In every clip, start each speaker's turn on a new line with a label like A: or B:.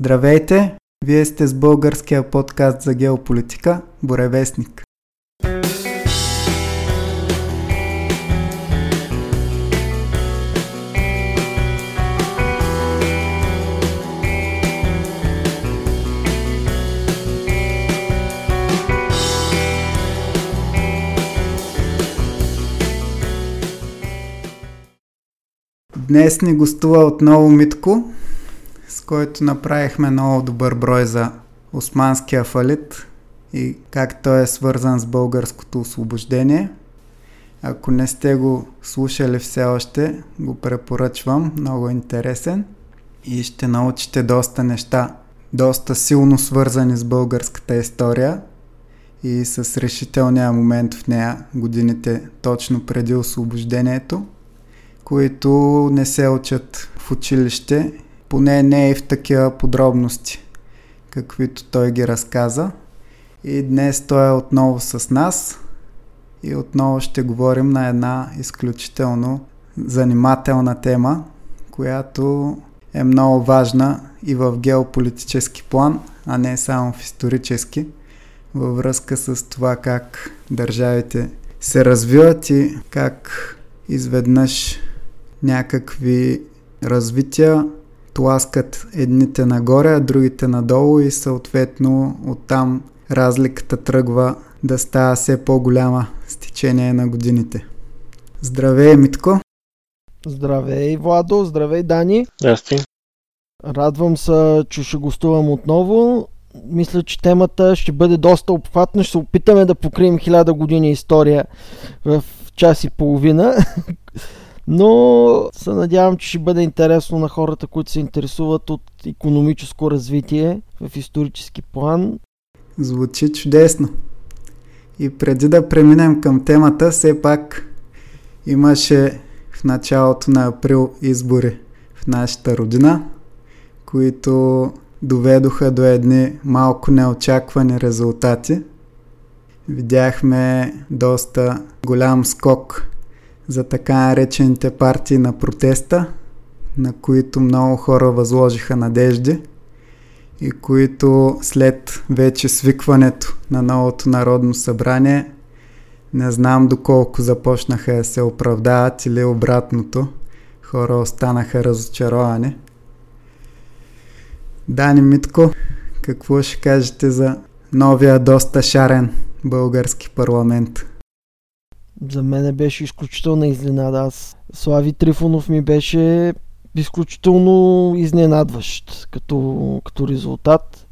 A: Здравейте! Вие сте с българския подкаст за геополитика Боревестник. Днес ни гостува отново Митко, който направихме много добър брой за османския фалит и как той е свързан с българското освобождение. Ако не сте го слушали все още, го препоръчвам, много интересен и ще научите доста неща, доста силно свързани с българската история и с решителния момент в нея, годините точно преди освобождението които не се учат в училище, поне не и в такива подробности, каквито той ги разказа. И днес той е отново с нас и отново ще говорим на една изключително занимателна тема, която е много важна и в геополитически план, а не само в исторически, във връзка с това как държавите се развиват и как изведнъж някакви развития тласкат едните нагоре, а другите надолу и съответно оттам разликата тръгва да става все по-голяма с течение на годините. Здравей, Митко!
B: Здравей, Владо! Здравей, Дани!
C: Здрасти!
B: Радвам се, че ще гостувам отново. Мисля, че темата ще бъде доста обхватна. Ще се опитаме да покрием хиляда години история в час и половина. Но се надявам, че ще бъде интересно на хората, които се интересуват от економическо развитие в исторически план.
A: Звучи чудесно. И преди да преминем към темата, все пак имаше в началото на април избори в нашата родина, които доведоха до едни малко неочаквани резултати. Видяхме доста голям скок за така наречените партии на протеста, на които много хора възложиха надежди и които след вече свикването на новото народно събрание не знам доколко започнаха да се оправдават или обратното. Хора останаха разочаровани. Дани Митко, какво ще кажете за новия доста шарен български парламент?
B: За мен беше изключителна изненада. Аз Слави Трифонов ми беше изключително изненадващ като, като резултат.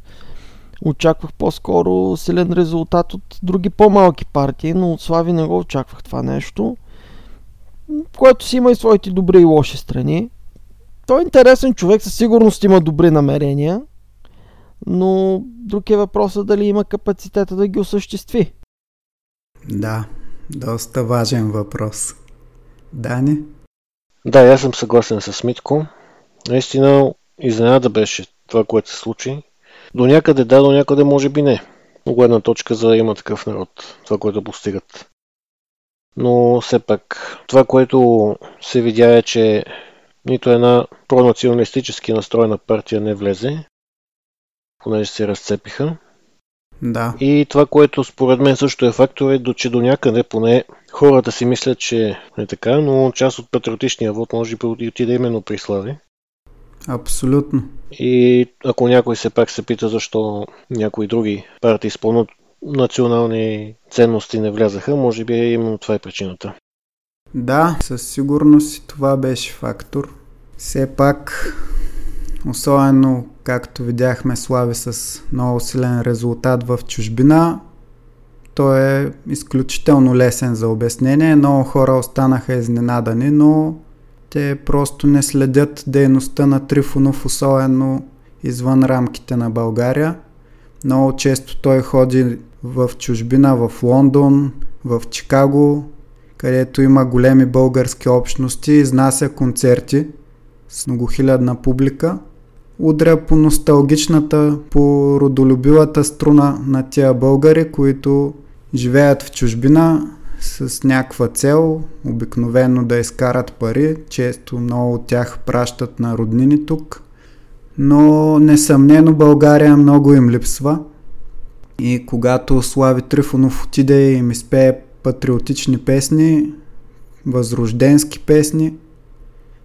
B: Очаквах по-скоро силен резултат от други по-малки партии, но от Слави не го очаквах това нещо, което си има и своите добри и лоши страни. Той е интересен човек, със сигурност има добри намерения, но друг е въпросът дали има капацитета да ги осъществи.
A: Да, доста важен въпрос. Дани?
C: Да, аз съм съгласен с Митко. Наистина изненада беше това, което се случи. До някъде да, до някъде може би не. Много една точка за да има такъв народ, това, което постигат. Но все пак, това, което се видя е, че нито една пронационалистически настроена партия не влезе, понеже се разцепиха.
A: Да.
C: И това, което според мен също е фактор е, до, че до някъде поне хората си мислят, че е така, но част от патриотичния вод може би отиде именно при Слави.
A: Абсолютно.
C: И ако някой се пак се пита защо някои други партии с национални ценности не влязаха, може би именно това е причината.
A: Да, със сигурност това беше фактор. Все пак Особено, както видяхме Слави с много силен резултат в чужбина, той е изключително лесен за обяснение. Много хора останаха изненадани, но те просто не следят дейността на Трифонов, особено извън рамките на България. Много често той ходи в чужбина, в Лондон, в Чикаго, където има големи български общности, изнася концерти с многохилядна публика – удря по носталгичната, по родолюбивата струна на тия българи, които живеят в чужбина с някаква цел, обикновено да изкарат пари, често много от тях пращат на роднини тук, но несъмнено България много им липсва. И когато Слави Трифонов отиде и ми спее патриотични песни, възрожденски песни,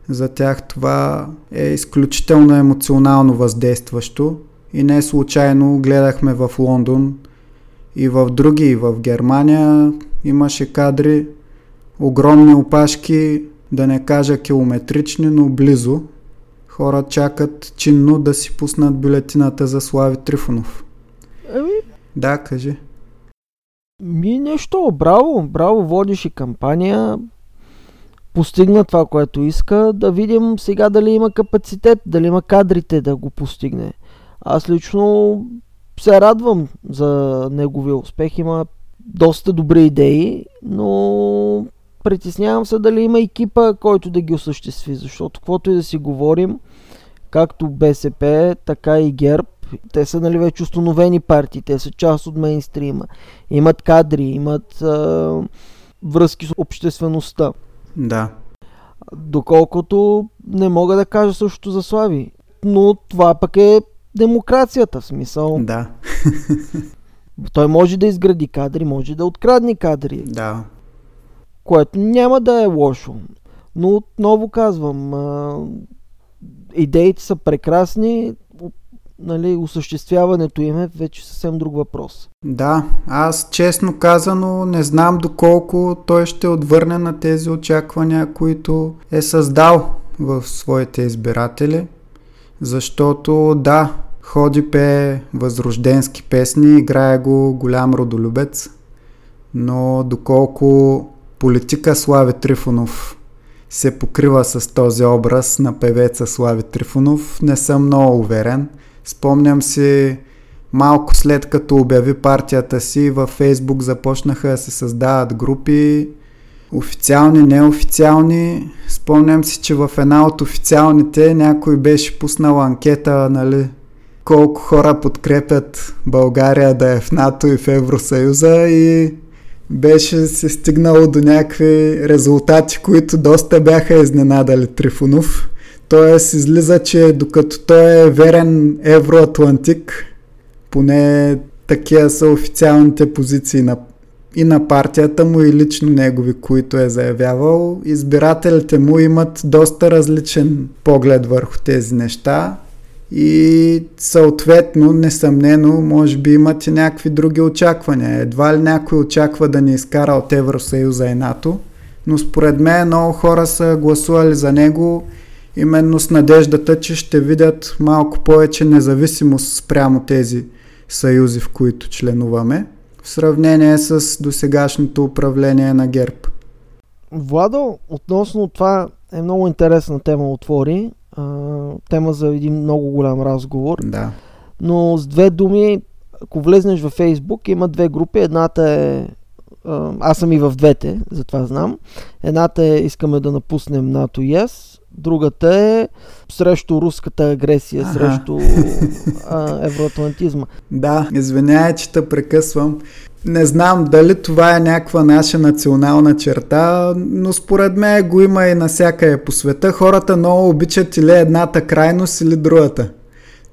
A: за тях това е изключително емоционално въздействащо и не случайно гледахме в Лондон и в други, и в Германия имаше кадри, огромни опашки, да не кажа километрични, но близо. Хора чакат чинно да си пуснат бюлетината за Слави Трифонов.
B: Еми,
A: Да, кажи.
B: ми нещо, браво, браво, водиш и кампания, постигна това, което иска, да видим сега дали има капацитет, дали има кадрите да го постигне. Аз лично се радвам за неговия успех, има доста добри идеи, но притеснявам се дали има екипа, който да ги осъществи, защото каквото и да си говорим, както БСП, така и ГЕРБ, те са нали вече установени партии, те са част от мейнстрима, имат кадри, имат а, връзки с обществеността.
A: Да.
B: Доколкото не мога да кажа също за Слави. Но това пък е демокрацията, в смисъл.
A: Да.
B: Той може да изгради кадри, може да открадне кадри,
A: Да.
B: което няма да е лошо. Но отново казвам, идеите са прекрасни, нали, осъществяването им е вече съвсем друг въпрос.
A: Да, аз честно казано не знам доколко той ще отвърне на тези очаквания, които е създал в своите избиратели. Защото да, ходи пее възрожденски песни, играе го голям родолюбец, но доколко политика Слави Трифонов се покрива с този образ на певеца Слави Трифонов, не съм много уверен. Спомням си малко след като обяви партията си, във Фейсбук започнаха да се създават групи, официални, неофициални. Спомням си, че в една от официалните някой беше пуснал анкета, нали, колко хора подкрепят България да е в НАТО и в Евросъюза и беше се стигнало до някакви резултати, които доста бяха изненадали Трифонов. Тоест излиза, че докато той е верен евроатлантик, поне такива са официалните позиции на, и на партията му и лично негови, които е заявявал. Избирателите му имат доста различен поглед върху тези неща и съответно, несъмнено, може би имат и някакви други очаквания. Едва ли някой очаква да ни изкара от Евросъюза и НАТО, но според мен много хора са гласували за него именно с надеждата, че ще видят малко повече независимост спрямо тези съюзи, в които членуваме, в сравнение с досегашното управление на ГЕРБ.
B: Владо, относно това е много интересна тема отвори. Тема за един много голям разговор.
A: Да.
B: Но с две думи, ако влезнеш във Фейсбук, има две групи. Едната е... Аз съм и в двете, затова знам. Едната е искаме да напуснем НАТО и ЕС. Другата е срещу руската агресия,
A: Аха.
B: срещу а, евроатлантизма.
A: Да, извинявай, че те прекъсвам. Не знам дали това е някаква наша национална черта, но според мен го има и насякъде по света. Хората много обичат или едната крайност, или другата.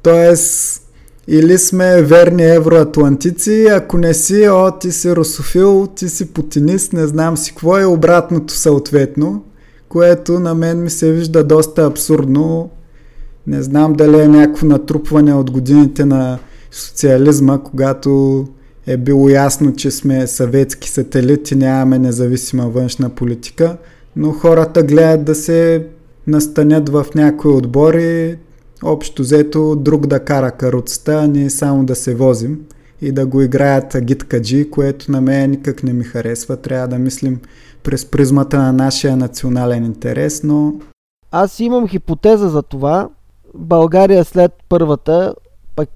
A: Тоест, или сме верни евроатлантици, ако не си, о, ти си русофил, ти си путинист, не знам си какво е обратното съответно, което на мен ми се вижда доста абсурдно. Не знам дали е някакво натрупване от годините на социализма, когато е било ясно, че сме съветски сателит и нямаме независима външна политика, но хората гледат да се настанят в някои отбори, общо взето друг да кара каруцата, а ние само да се возим и да го играят гиткаджи, което на мен никак не ми харесва. Трябва да мислим през призмата на нашия национален интерес, но
B: Аз имам хипотеза за това. България след първата, пък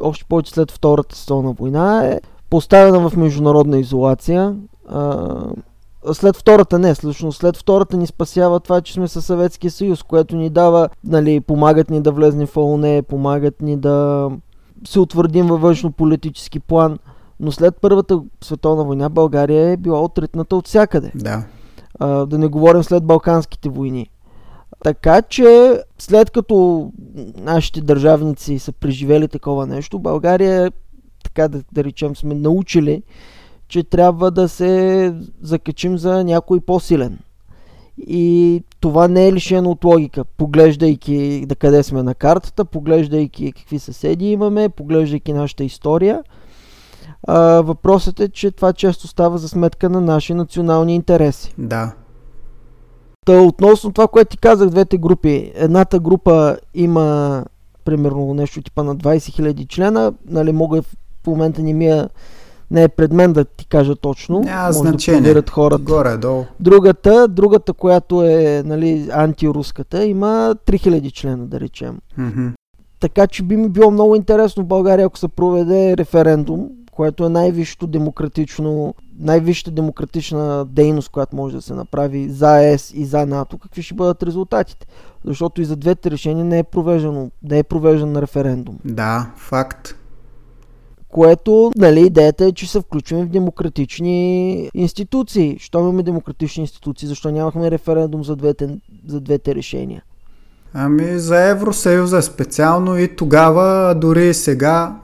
B: още повече след втората световна война е поставена в международна изолация. А, след втората не, всъщност след втората ни спасява това, че сме със Съветския съюз, което ни дава, нали, помагат ни да влезнем в ООН, помагат ни да се утвърдим във външно-политически план. Но след Първата световна война България е била отритната от всякъде.
A: да.
B: А, да не говорим след Балканските войни. Така че, след като нашите държавници са преживели такова нещо, България, така да, да речем, сме научили, че трябва да се закачим за някой по-силен. И това не е лишено от логика, поглеждайки да къде сме на картата, поглеждайки какви съседи имаме, поглеждайки нашата история. А, въпросът е, че това често става за сметка на наши национални интереси.
A: Да.
B: Та, относно това, което ти казах, двете групи. Едната група има примерно нещо типа на 20 000 члена, нали, мога в момента не ми е не е пред мен да ти кажа точно.
A: Няма
B: Може
A: значение.
B: Да хората.
A: Горе-долу.
B: Другата, другата, която е нали, антируската, има 3000 члена, да речем.
A: Мгм.
B: Така че би ми било много интересно в България, ако се проведе референдум, което е най-висшето демократично, най-висшата демократична дейност, която може да се направи за ЕС и за НАТО, какви ще бъдат резултатите. Защото и за двете решения не е провеждано, не е провеждан референдум.
A: Да, факт.
B: Което, нали, идеята е, че се включваме в демократични институции. Що имаме демократични институции, защо нямахме референдум за двете, за двете решения?
A: Ами за Евросъюза специално и тогава, дори и сега,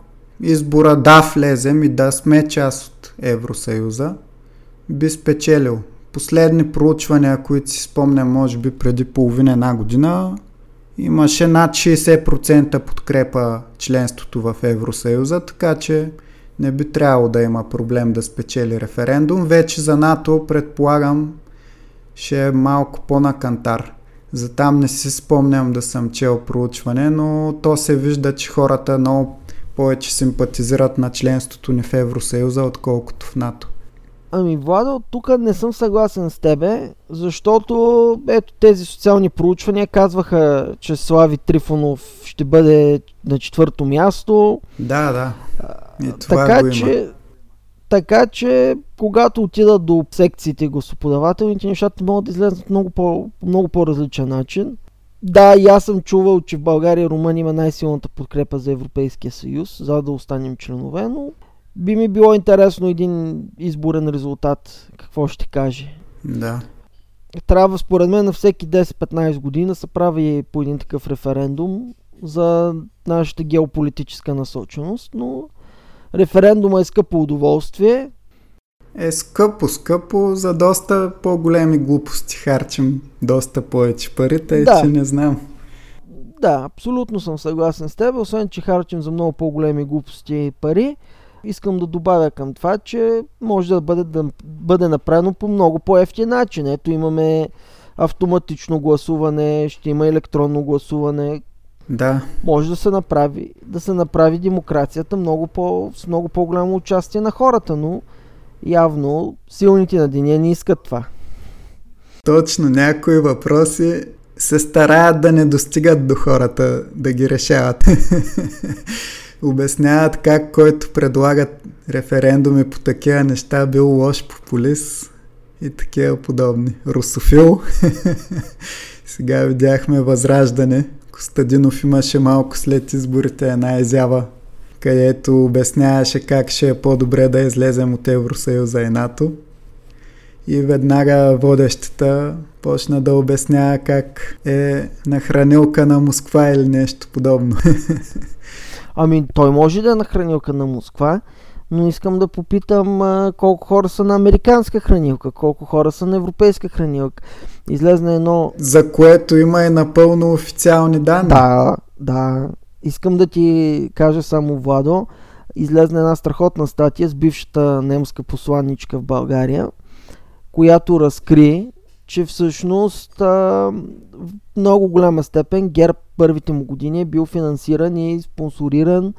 A: избора да влезем и да сме част от Евросъюза, би спечелил. Последни проучвания, които си спомням, може би преди половина една година, имаше над 60% подкрепа членството в Евросъюза, така че не би трябвало да има проблем да спечели референдум. Вече за НАТО, предполагам, ще е малко по-на кантар. За там не си спомням да съм чел проучване, но то се вижда, че хората много повече симпатизират на членството ни в Евросъюза, отколкото в НАТО.
B: Ами, Владо, тук не съм съгласен с тебе, защото ето тези социални проучвания казваха, че Слави Трифонов ще бъде на четвърто място.
A: Да, да. И това
B: така
A: го има.
B: че, така че, когато отидат до секциите гласоподавателните, нещата могат да излезнат много по много по-различен начин. Да, и аз съм чувал, че в България и Румъния има най-силната подкрепа за Европейския съюз, за да останем членове, но би ми било интересно един изборен резултат, какво ще каже.
A: Да.
B: Трябва според мен на всеки 10-15 години се прави по един такъв референдум за нашата геополитическа насоченост, но референдума е скъпо удоволствие.
A: Е скъпо, скъпо, за доста по-големи глупости харчим доста повече пари, тъй
B: Да.
A: че не знам.
B: Да, абсолютно съм съгласен с теб, освен че харчим за много по-големи глупости и пари. Искам да добавя към това, че може да бъде, да бъде направено по много по-ефтин начин. Ето имаме автоматично гласуване, ще има електронно гласуване.
A: Да,
B: Може да се направи, да се направи демокрацията много по, с много по-голямо участие на хората, но явно силните на деня не искат това.
A: точно някои въпроси се стараят да не достигат до хората да ги решават. Обясняват как който предлагат референдуми по такива неща бил лош популист и такива подобни. Русофил. Сега видяхме Възраждане. Костадинов имаше малко след изборите една изява, където обясняваше как ще е по-добре да излезем от Евросъюза и НАТО. И веднага водещата почна да обяснява как е на хранилка на Москва или нещо подобно.
B: Ами, той може да е на хранилка на Москва, но искам да попитам а, колко хора са на американска хранилка, колко хора са на европейска хранилка. Излезна едно...
A: За което има и напълно официални данни.
B: Да, да. Искам да ти кажа само, Владо, излезна една страхотна статия с бившата немска посланничка в България, която разкри, че всъщност а, в много голяма степен ГЕРБ първите му години е бил финансиран и спонсориран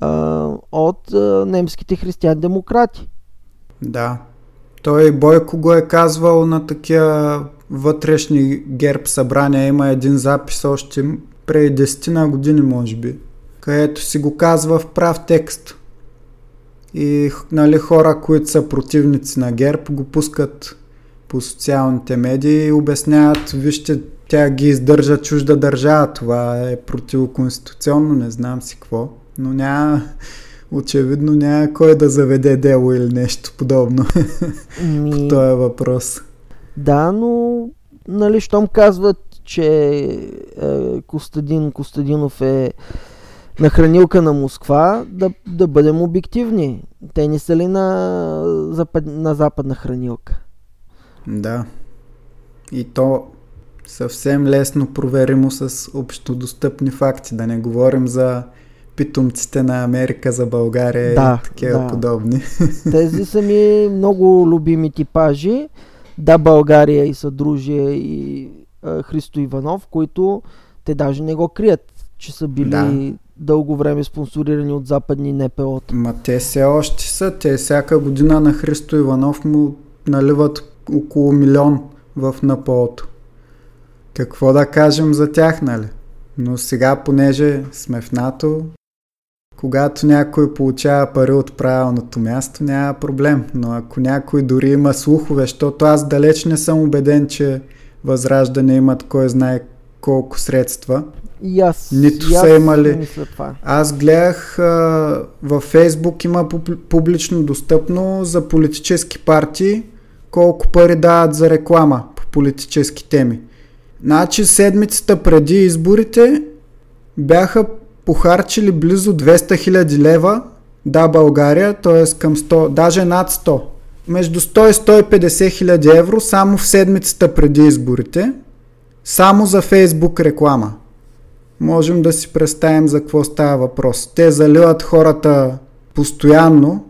B: а, от а, немските християн-демократи.
A: Да. Той Бойко го е казвал на такива вътрешни герб събрания. Има един запис още преди 10 на години, може би, където си го казва в прав текст. И нали, хора, които са противници на герб, го пускат по социалните медии и обясняват, вижте, тя ги издържа чужда държава, това е противоконституционно, не знам си какво, но няма, очевидно няма кой да заведе дело или нещо подобно
B: Ми...
A: по този въпрос.
B: Да, но нали, щом казват, че е, Костадин Костадинов е на хранилка на Москва, да, да бъдем обективни. Те не са ли на, запад, на западна хранилка?
A: Да. И то съвсем лесно проверимо с общодостъпни факти. Да не говорим за питомците на Америка за България
B: Да,
A: и такива
B: да.
A: подобни.
B: Тези са ми много любими типажи. Да, България и Съдружие и Христо Иванов, които те даже не го крият, че са били
A: Да.
B: дълго време спонсорирани от западни НПО-та.
A: Ма те все още са. Те всяка година на Христо Иванов му наливат около милион в НПО-то. Какво да кажем за тях, нали? Но сега, понеже сме в НАТО, когато някой получава пари от правилното място, няма проблем. Но ако някой дори има слухове, защото аз далеч не съм убеден, че Възраждане имат кой знае колко средства.
B: И аз,
A: Нито
B: и аз
A: са имали.
B: Мисля това.
A: Аз гледах а, във Фейсбук има пуб- публично достъпно за политически партии колко пари дават за реклама по политически теми. Значи седмицата преди изборите бяха похарчили близо 200 000 лева да България, т.е. към 100, даже над 100. Между 100 и 150 хиляди евро само в седмицата преди изборите, само за Фейсбук реклама можем да си представим за какво става въпрос. Те заливат хората постоянно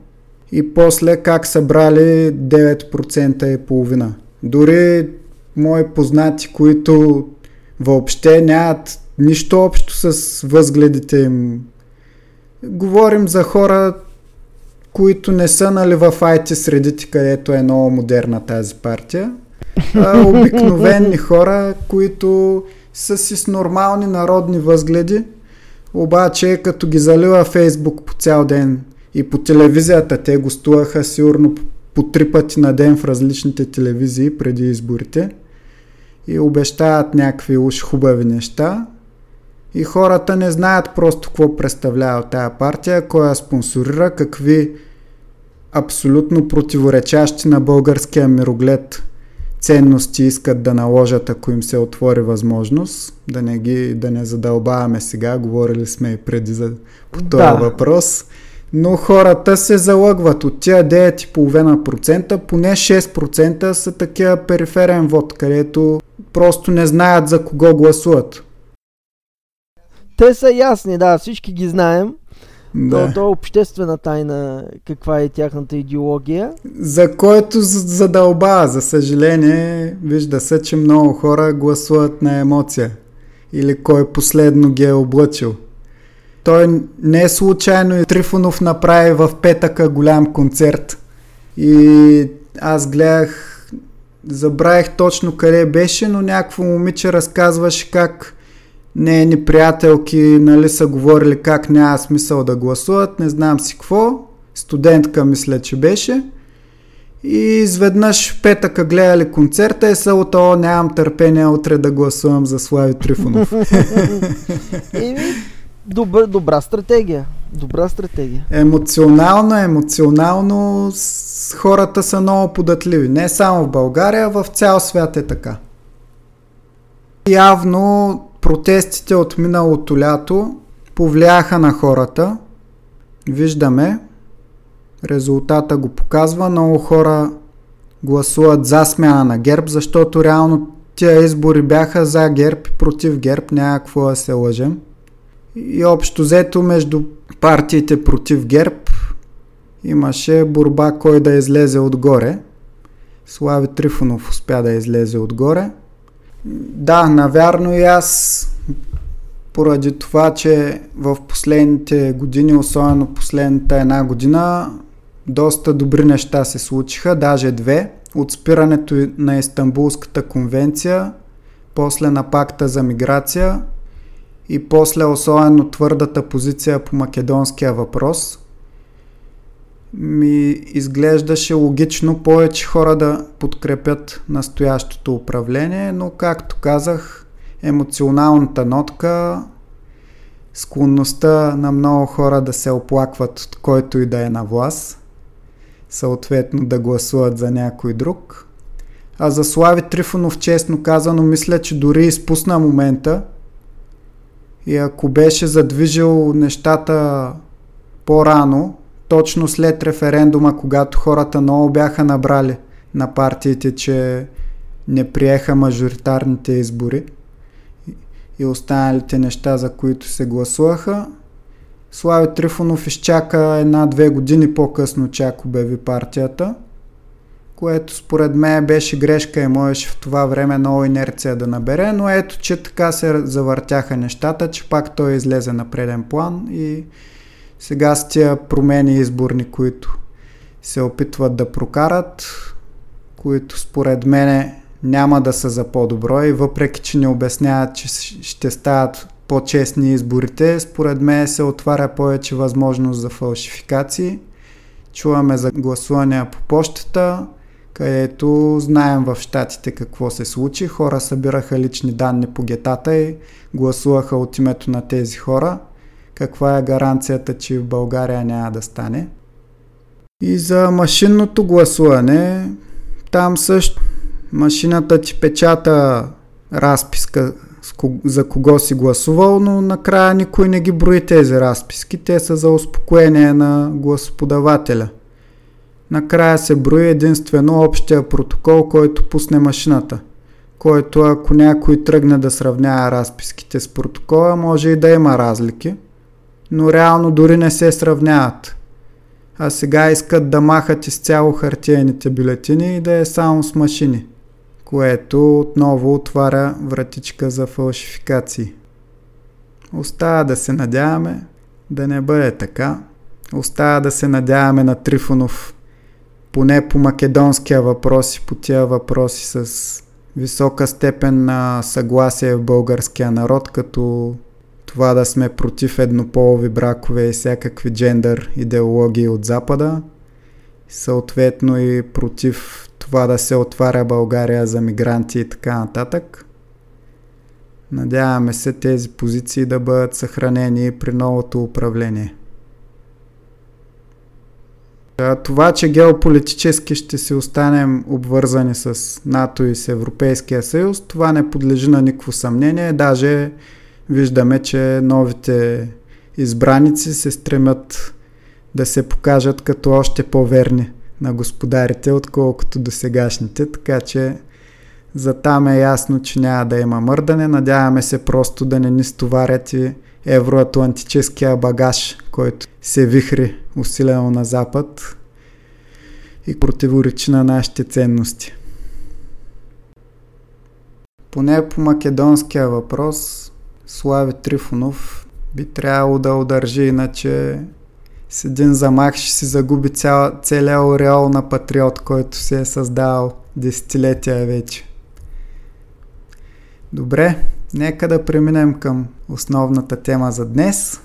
A: и после как събрали 9% и половина. Дори мои познати, които въобще нямат нищо общо с възгледите им. Говорим за хора, които не са нали в IT средите, където е много модерна тази партия. А, обикновени хора, които са си с нормални народни възгледи, обаче като ги залива Фейсбук по цял ден и по телевизията, те гостуваха сигурно по- три пъти на ден в различните телевизии преди изборите и обещават някакви уж хубави неща и хората не знаят просто какво представлява тая партия, кой я спонсорира, какви абсолютно противоречащи на българския мироглед ценности искат да наложат, ако им се отвори възможност. Да не ги, да не задълбаваме сега, говорили сме и преди за, по този
B: Да.
A: въпрос. Но хората се залъгват от тия 9,5%, поне 6% са такива периферен вод, където просто не знаят за кого гласуват.
B: Те са ясни, да, всички ги знаем.
A: Да.
B: То, то е обществена тайна каква е тяхната идеология.
A: За който з- задълбава, за съжаление, вижда се, че много хора гласуват на емоция. Или кой последно ги е облъчил. Той не е случайно и Трифонов направи в петъка голям концерт. И аз гледах, забравих точно къде беше, но някакво момиче разказваше как нейни приятелки нали, са говорили как няма смисъл да гласуват, не знам си какво. Студентка мисля, че беше. И изведнъж в петъка гледали концерта и са от о, нямам търпение утре да гласувам за Слави Трифонов.
B: Еми, добра, добра стратегия. Добра стратегия.
A: Емоционално, емоционално с- хората са много податливи. Не само в България, в цял свят е така. Явно протестите от миналото лято повлияха на хората. Виждаме, резултата го показва. Много хора гласуват за смяна на ГЕРБ, защото реално тия избори бяха за ГЕРБ и против ГЕРБ, няма какво да се лъжем. И общо взето между партиите против ГЕРБ имаше борба кой да излезе отгоре. Слави Трифонов успя да излезе отгоре. Да, навярно и аз поради това, че в последните години, особено последната една година, доста добри неща се случиха, даже две. От спирането на Истанбулската конвенция, после на пакта за миграция и после особено твърдата позиция по македонския въпрос, ми изглеждаше логично повече хора да подкрепят настоящото управление, но както казах, емоционалната нотка, склонността на много хора да се оплакват от който и да е на власт, съответно да гласуват за някой друг, А за Слави Трифонов, честно казано, мисля, че дори изпусна момента. И ако беше задвижил нещата по-рано, точно след референдума, когато хората много бяха набрали на партиите, че не приеха мажоритарните избори и останалите неща, за които се гласуваха, Слави Трифонов изчака една-две години по-късно чак обяви партията, което според мен беше грешка и можеше в това време много инерция да набере, но ето, че така се завъртяха нещата, че пак той излезе на преден план и сега с тия промени изборни, които се опитват да прокарат, които според мен няма да са за по-добро и въпреки, че не обясняват, че ще стават по-честни изборите, според мен се отваря повече възможност за фалшификации. Чуваме за гласувания по почтата, където знаем в щатите какво се случи. Хора събираха лични данни по гетата и гласуваха от името на тези хора. Каква е гаранцията, че в България няма да стане? И за машинното гласуване, там също машината ти печата разписка за кого си гласувал, но накрая никой не ги брои тези разписки. Те са за успокоение на гласоподавателя. Накрая се брои единствено общия протокол, който пусне машината, който ако някой тръгне да сравнява разписките с протокола, може и да има разлики, но реално дори не се сравняват. А сега искат да махат изцяло хартиените бюлетини и да е само с машини което отново отваря вратичка за фалшификации. Остава да се надяваме да не бъде така. Остава да се надяваме на Трифонов поне по македонския въпрос и по тия въпроси с висока степен на съгласие в българския народ, като това да сме против еднополови бракове и всякакви джендър идеологии от Запада, съответно и против това да се отваря България за мигранти и така нататък. Надяваме се тези позиции да бъдат съхранени при новото управление. Това, че геополитически ще се останем обвързани с НАТО и с Европейския съюз, това не подлежи на никакво съмнение. Даже виждаме, че новите избраници се стремят да се покажат като още по-верни на господарите, отколкото до сегашните, така че за там е ясно, че няма да има мърдане. Надяваме се просто да не ни стоварят и евроатлантическия багаж, който се вихри усилено на Запад и противоречи на нашите ценности. Поне по македонския въпрос, Слави Трифонов би трябвало да удържи, иначе с един замах ще си загуби цял, целия ореол на патриот, който се е създал десетилетия вече. Добре, нека да преминем към основната тема за днес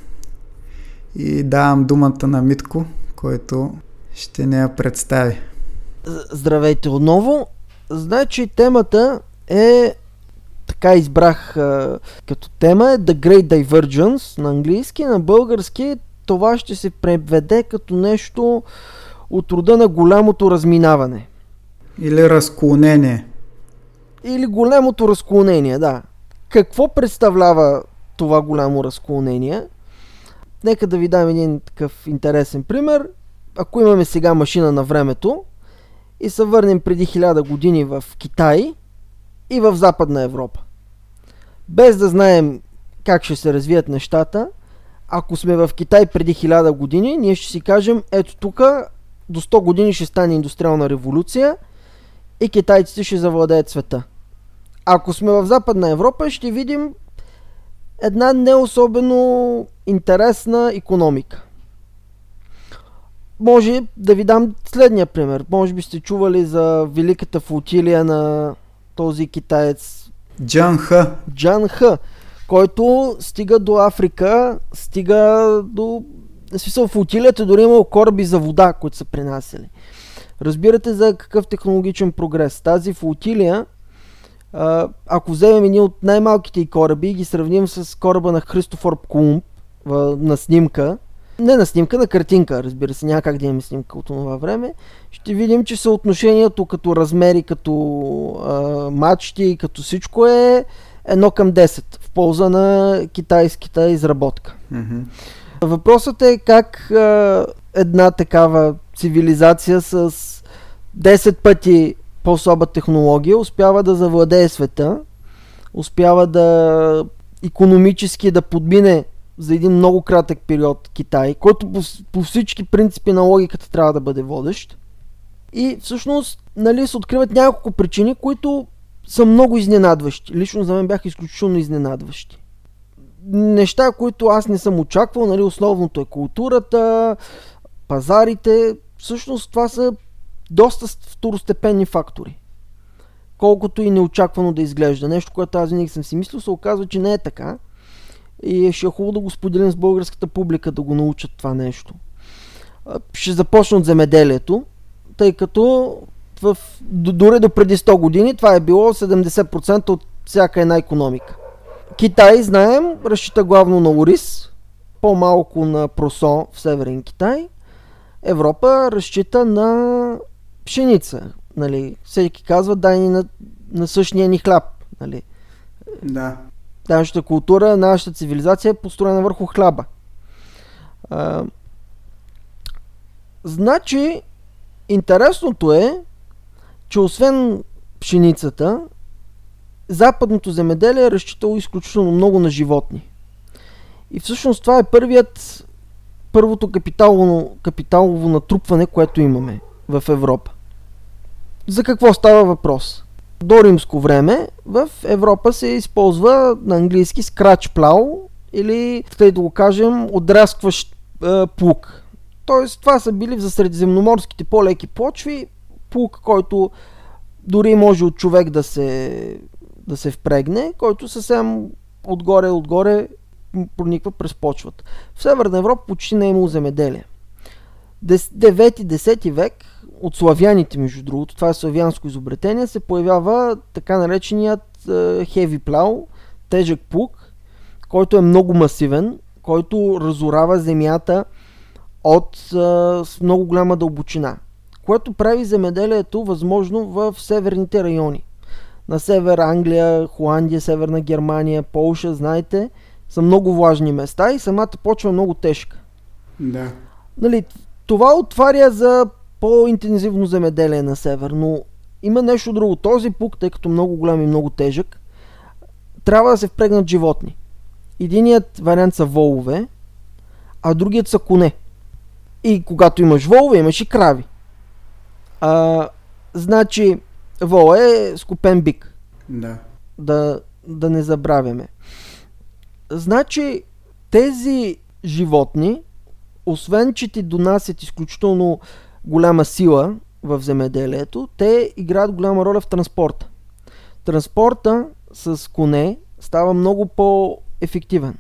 A: и давам думата на Митко, който ще не я представи.
B: Здравейте отново. Значи темата е така избрах а, като тема е The Great Divergence на английски, на български това ще се преведе като нещо от рода на голямото разминаване.
A: Или разклонение.
B: Или голямото разклонение, да. Какво представлява това голямо разклонение? Нека да ви дам един такъв интересен пример. Ако имаме сега машина на времето и се върнем преди хиляда години в Китай и в Западна Европа. Без да знаем как ще се развият нещата, ако сме в Китай преди 1000 години, ние ще си кажем, ето тук до 100 години ще стане индустриална революция и китайците ще завладеят света. Ако сме в Западна Европа, ще видим една не особено интересна економика. Може да ви дам следния пример. Може би сте чували за великата флотилия на този китаец
A: Джан Ха.
B: Джан Ха който стига до Африка, стига до... Смисъл, в утилията дори имало кораби за вода, които са принасяли. Разбирате за какъв технологичен прогрес. Тази флотилия, ако вземем едни от най-малките кораби и ги сравним с кораба на Христофор Колумб на снимка, не на снимка, на картинка, разбира се, няма как да имаме снимка от това време, ще видим, че съотношението като размери, като а, мачти, като всичко е едно към 10 в полза на китайската изработка.
A: Mm-hmm.
B: Въпросът е как а, една такава цивилизация с 10 пъти по-слаба технология успява да завладее света, успява да економически да подмине за един много кратък период Китай, който по, по всички принципи на логиката трябва да бъде водещ. И всъщност нали, се откриват няколко причини, които са много изненадващи. Лично за мен бяха изключително изненадващи. Неща, които аз не съм очаквал, нали, основното е културата, пазарите. Всъщност това са доста второстепенни фактори. Колкото и неочаквано да изглежда. Нещо, което аз винаги съм си мислил, се оказва, че не е така. И ще е хубаво да го споделим с българската публика, да го научат това нещо. Ще започна от земеделието, тъй като в, дори до преди 100 години това е било 70% от всяка една економика. Китай, знаем, разчита главно на ориз, по-малко на просо в Северен Китай. Европа разчита на пшеница. Нали. Всеки казва, дай ни на, на същия ни хляб. Нали.
A: Да.
B: Нашата култура, нашата цивилизация е построена върху хляба. А, значи, интересното е, че освен пшеницата, западното земеделие е разчитало изключително много на животни. И всъщност това е първият, първото капиталово, капиталово натрупване, което имаме в Европа. За какво става въпрос? До римско време в Европа се използва на английски scratch plow или, тъй да го кажем, отраскващ е, плуг. Тоест, това са били за средиземноморските по-леки почви, плуг, който дори може от човек да се, да се впрегне, който съвсем отгоре-отгоре прониква през почвата. В Северна Европа почти не е имало земеделие. 9-10 век от славяните, между другото, това е славянско изобретение, се появява така нареченият heavy plow, тежък плуг, който е много масивен, който разорава земята от с много голяма дълбочина, което прави земеделието възможно в северните райони. На север Англия, Холандия, Северна Германия, Полша, знаете, са много влажни места и самата почва е много тежка.
A: Да.
B: Нали, това отваря за по-интензивно земеделие на север, но има нещо друго. Този пук, тъй като много голям и много тежък, трябва да се впрегнат животни. Единият вариант са волове, а другият са коне. И когато имаш волове, имаш и крави. А, значи, вола е скупен бик.
A: Да.
B: Да, да не забравяме. Значи, тези животни, освен че ти донасят изключително голяма сила в земеделието, те играят голяма роля в транспорта. Транспорта с коне става много по-ефективен.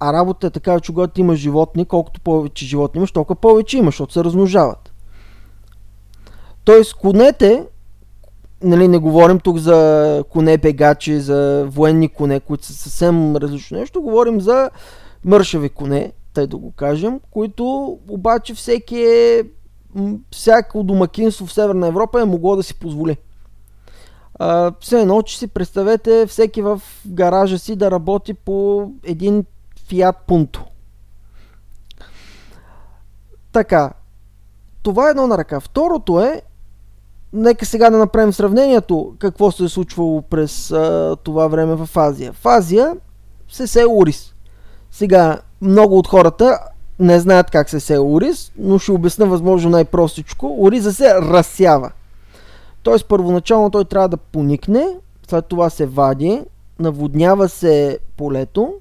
B: А работа е така, че когато имаш животни, колкото повече животни имаш, толкова повече имаш, защото се размножават. Тоест, конете, нали, не говорим тук за коне бегачи, за военни коне, които са съвсем различно нещо, говорим за мършави коне, тъй да го кажем, които обаче всеки е всяко домакинство в Северна Европа е могло да си позволи. А, все едно, че си представете всеки в гаража си да работи по един Fiat Punto. Така, това е едно на ръка. Второто е, нека сега да направим сравнението какво се е случвало през а, това време в Азия. В Азия се се Урис. Сега, много от хората не знаят как се сее ориз, но ще обясня възможно най-простичко. Ориза се разсява. Тоест първоначално той трябва да поникне, след това се вади, наводнява се полето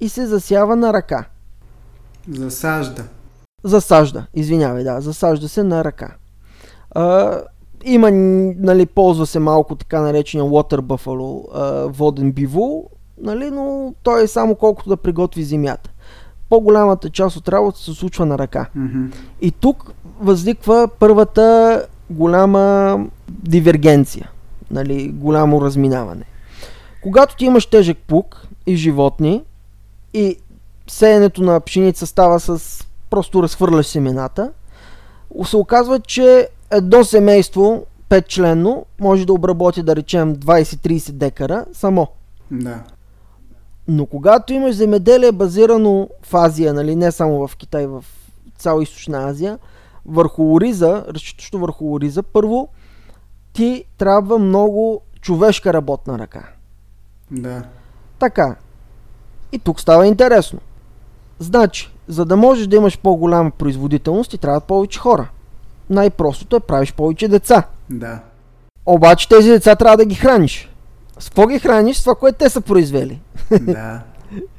B: и се засява на ръка.
A: Засажда.
B: Засажда, извинявай, да, засажда се на ръка. А, има, нали, ползва се малко така наречения water buffalo, а, воден бивол, нали, но той е само колкото да приготви земята по-голямата част от работа се случва на ръка.
A: Mm-hmm.
B: И тук възниква първата голяма дивергенция, нали, голямо разминаване. Когато ти имаш тежък пук и животни и сеенето на пшеница става с просто разхвърляш семената, се оказва, че едно семейство, петчленно, може да обработи, да речем, 20-30 декара само.
A: Да.
B: Но когато имаш земеделие базирано в Азия, нали, не само в Китай, в цяла източна Азия, върху ориза, разчитащо върху ориза, първо ти трябва много човешка работна ръка.
A: Да.
B: Така. И тук става интересно. Значи, за да можеш да имаш по-голяма производителност, ти трябват повече хора. Най-простото е правиш повече деца.
A: Да.
B: Обаче тези деца трябва да ги храниш. С какво ги храниш? С това, което те са произвели.
A: Да.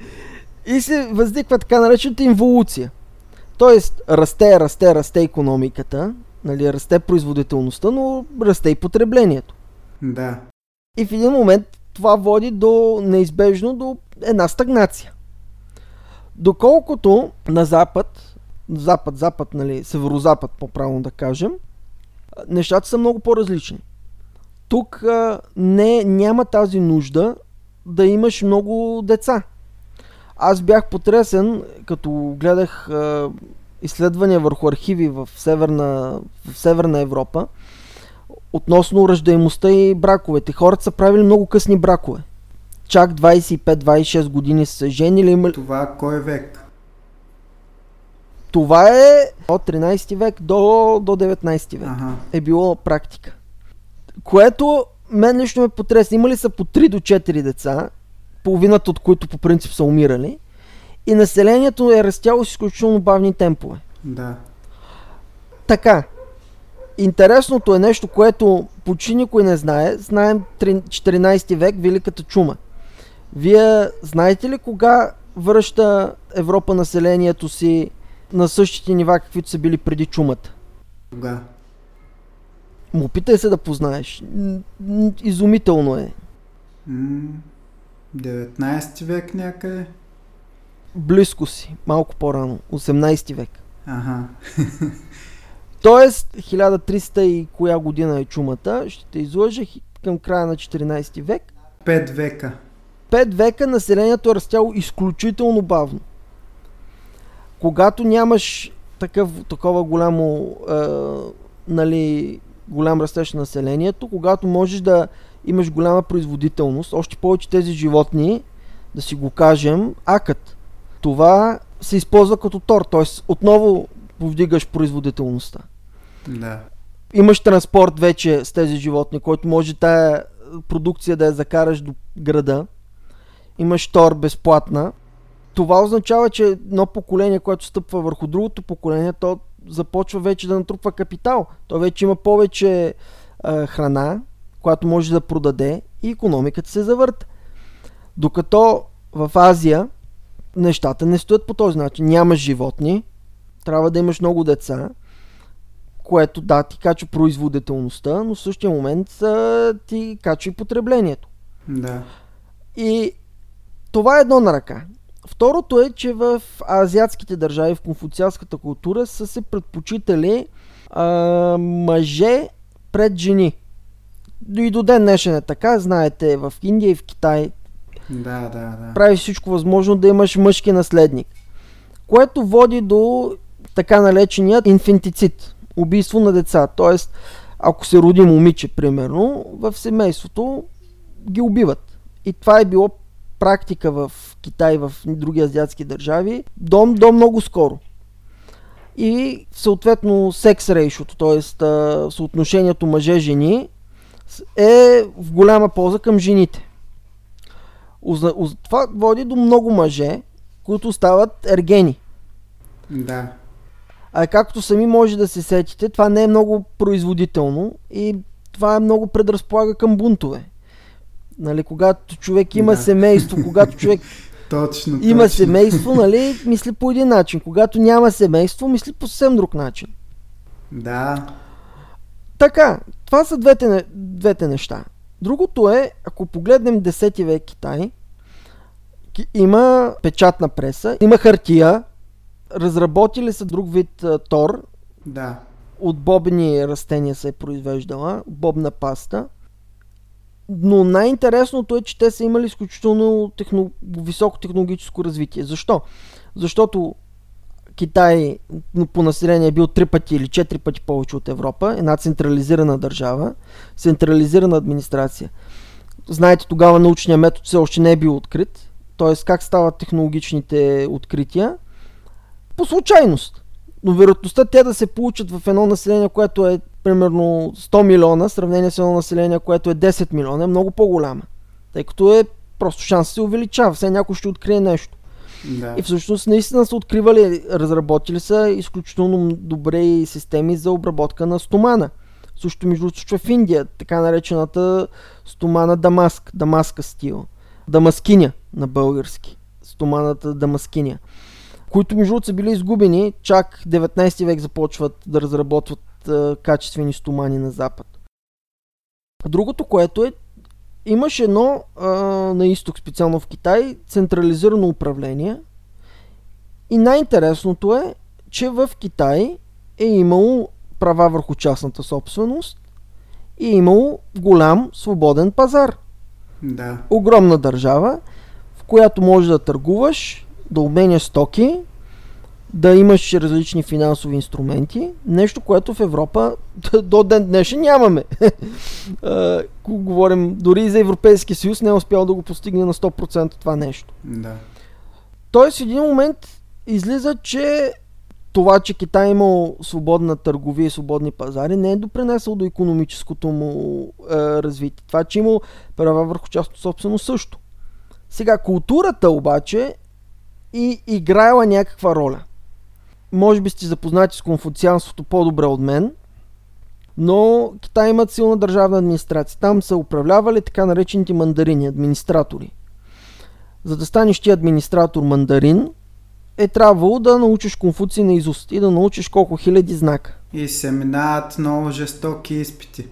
B: И се възниква така наречената инволюция. Тоест, расте, расте, расте економиката, нали, расте производителността, но расте и потреблението.
A: Да.
B: И в един момент това води до неизбежно до една стагнация. Доколкото на запад, запад, запад, нали, северо-запад, по-правилно да кажем, нещата са много по-различни. Тук а, не, няма тази нужда да имаш много деца. Аз бях потресен, като гледах а, изследвания върху архиви в Северна, в Северна Европа, относно ръждаемостта и браковете. Хората са правили много късни бракове. Чак 25-26 години са женили. Имали...
A: Това кой век?
B: Това е от 13 век до, до 19 век.
A: Ага.
B: Е било практика. Което мен лично ме потресна. Имали са по 3 до 4 деца, половината от които по принцип са умирали. И населението е растяло с изключително бавни темпове.
A: Да.
B: Така. Интересното е нещо, което почти никой не знае. Знаем 14 век, Великата чума. Вие знаете ли кога връща Европа населението си на същите нива, каквито са били преди чумата?
A: Кога?
B: Му питай се да познаеш. Изумително е.
A: М- 19 век някъде?
B: Близко си. Малко по-рано. 18 век.
A: Ага.
B: Тоест, 1300 и коя година е чумата, ще те излъжа към края на 14 век.
A: 5 века.
B: 5 века населението е растяло изключително бавно. Когато нямаш такъв, такова голямо, е, нали, голям растеж на населението, когато можеш да имаш голяма производителност, още повече тези животни, да си го кажем, акът. Това се използва като тор, т.е. отново повдигаш производителността.
A: Да.
B: Имаш транспорт вече с тези животни, който може тая продукция да я закараш до града. Имаш тор безплатна. Това означава, че едно поколение, което стъпва върху другото поколение, то започва вече да натрупва капитал. То вече има повече а, храна, която може да продаде и економиката се завърта. Докато в Азия нещата не стоят по този начин. Нямаш животни, трябва да имаш много деца, което да, ти качва производителността, но в същия момент а, ти качва и потреблението.
A: Да.
B: И това е едно на ръка. Второто е, че в азиатските държави, в конфуциалската култура са се предпочитали а, мъже пред жени. И до ден днешен е така, знаете, в Индия и в Китай
A: Да, да, да.
B: прави всичко възможно да имаш мъжки наследник. Което води до така нареченият инфантицид, убийство на деца. Тоест, ако се роди момиче, примерно, в семейството ги убиват. И това е било практика в Китай, в други азиатски държави, до, до много скоро. И съответно секс рейшото, т.е. съотношението мъже-жени е в голяма полза към жените. Това води до много мъже, които стават ергени.
A: Да.
B: А както сами може да се сетите, това не е много производително и това е много предразполага към бунтове. Нали, когато човек има
A: Да.
B: семейство, когато човек
A: Точно,
B: има
A: точно.
B: семейство, нали, мисли по един начин. Когато няма семейство, мисли по съвсем друг начин.
A: Да.
B: Така, това са двете, двете неща. Другото е, ако погледнем 10 век Китай, ки- има печатна преса, има хартия, разработили са друг вид тор,
A: Да.
B: от бобни растения се е произвеждала, бобна паста. Но най-интересното е, че те са имали изключително техно... високо технологическо развитие. Защо? защото Китай по население е бил три пъти или четири пъти повече от Европа, една централизирана държава, централизирана администрация. Знаете, тогава научният метод все още не е бил открит, т.е. как стават технологичните открития? По случайност. Но вероятността те да се получат в едно население, което е примерно 100 милиона, сравнение с едно население, което е 10 милиона, е много по-голяма. Тъй като е просто шанс се увеличава. Все някой ще открие нещо.
A: Да.
B: И всъщност наистина са откривали, разработили са изключително добре системи за обработка на стомана. Също между случва в Индия, така наречената стомана Дамаск, Дамаска стил. Дамаскиня на български. Стоманата Дамаскиня. Които между са били изгубени, чак 19 век започват да разработват а, качествени стомани на Запад. Другото, което е, имаш едно а, на изток, специално в Китай, централизирано управление. И най-интересното е, че в Китай е имало права върху частната собственост и е имало голям свободен пазар.
A: Да.
B: Огромна държава, в която можеш да търгуваш, да обменяш стоки, да имаш различни финансови инструменти. Нещо, което в Европа до ден днешен нямаме. Говорим дори и за Европейския съюз не е успял да го постигне на 100% това нещо.
A: Да.
B: Тоест, в един момент излиза, че това, че Китай е имал свободна търговия и свободни пазари, не е допринесъл до економическото му е, развитие. Това, че е имал права върху частно собствено също. Сега, културата обаче и играела някаква роля. Може би сте запознати с конфуцианството по-добре от мен, но Китай имат силна държавна администрация. Там са управлявали така наречените мандарини, администратори. За да станеш ти администратор мандарин, е трябвало да научиш Конфуци на изуст и да научиш колко хиляди знака.
A: И се минават много жестоки изпити.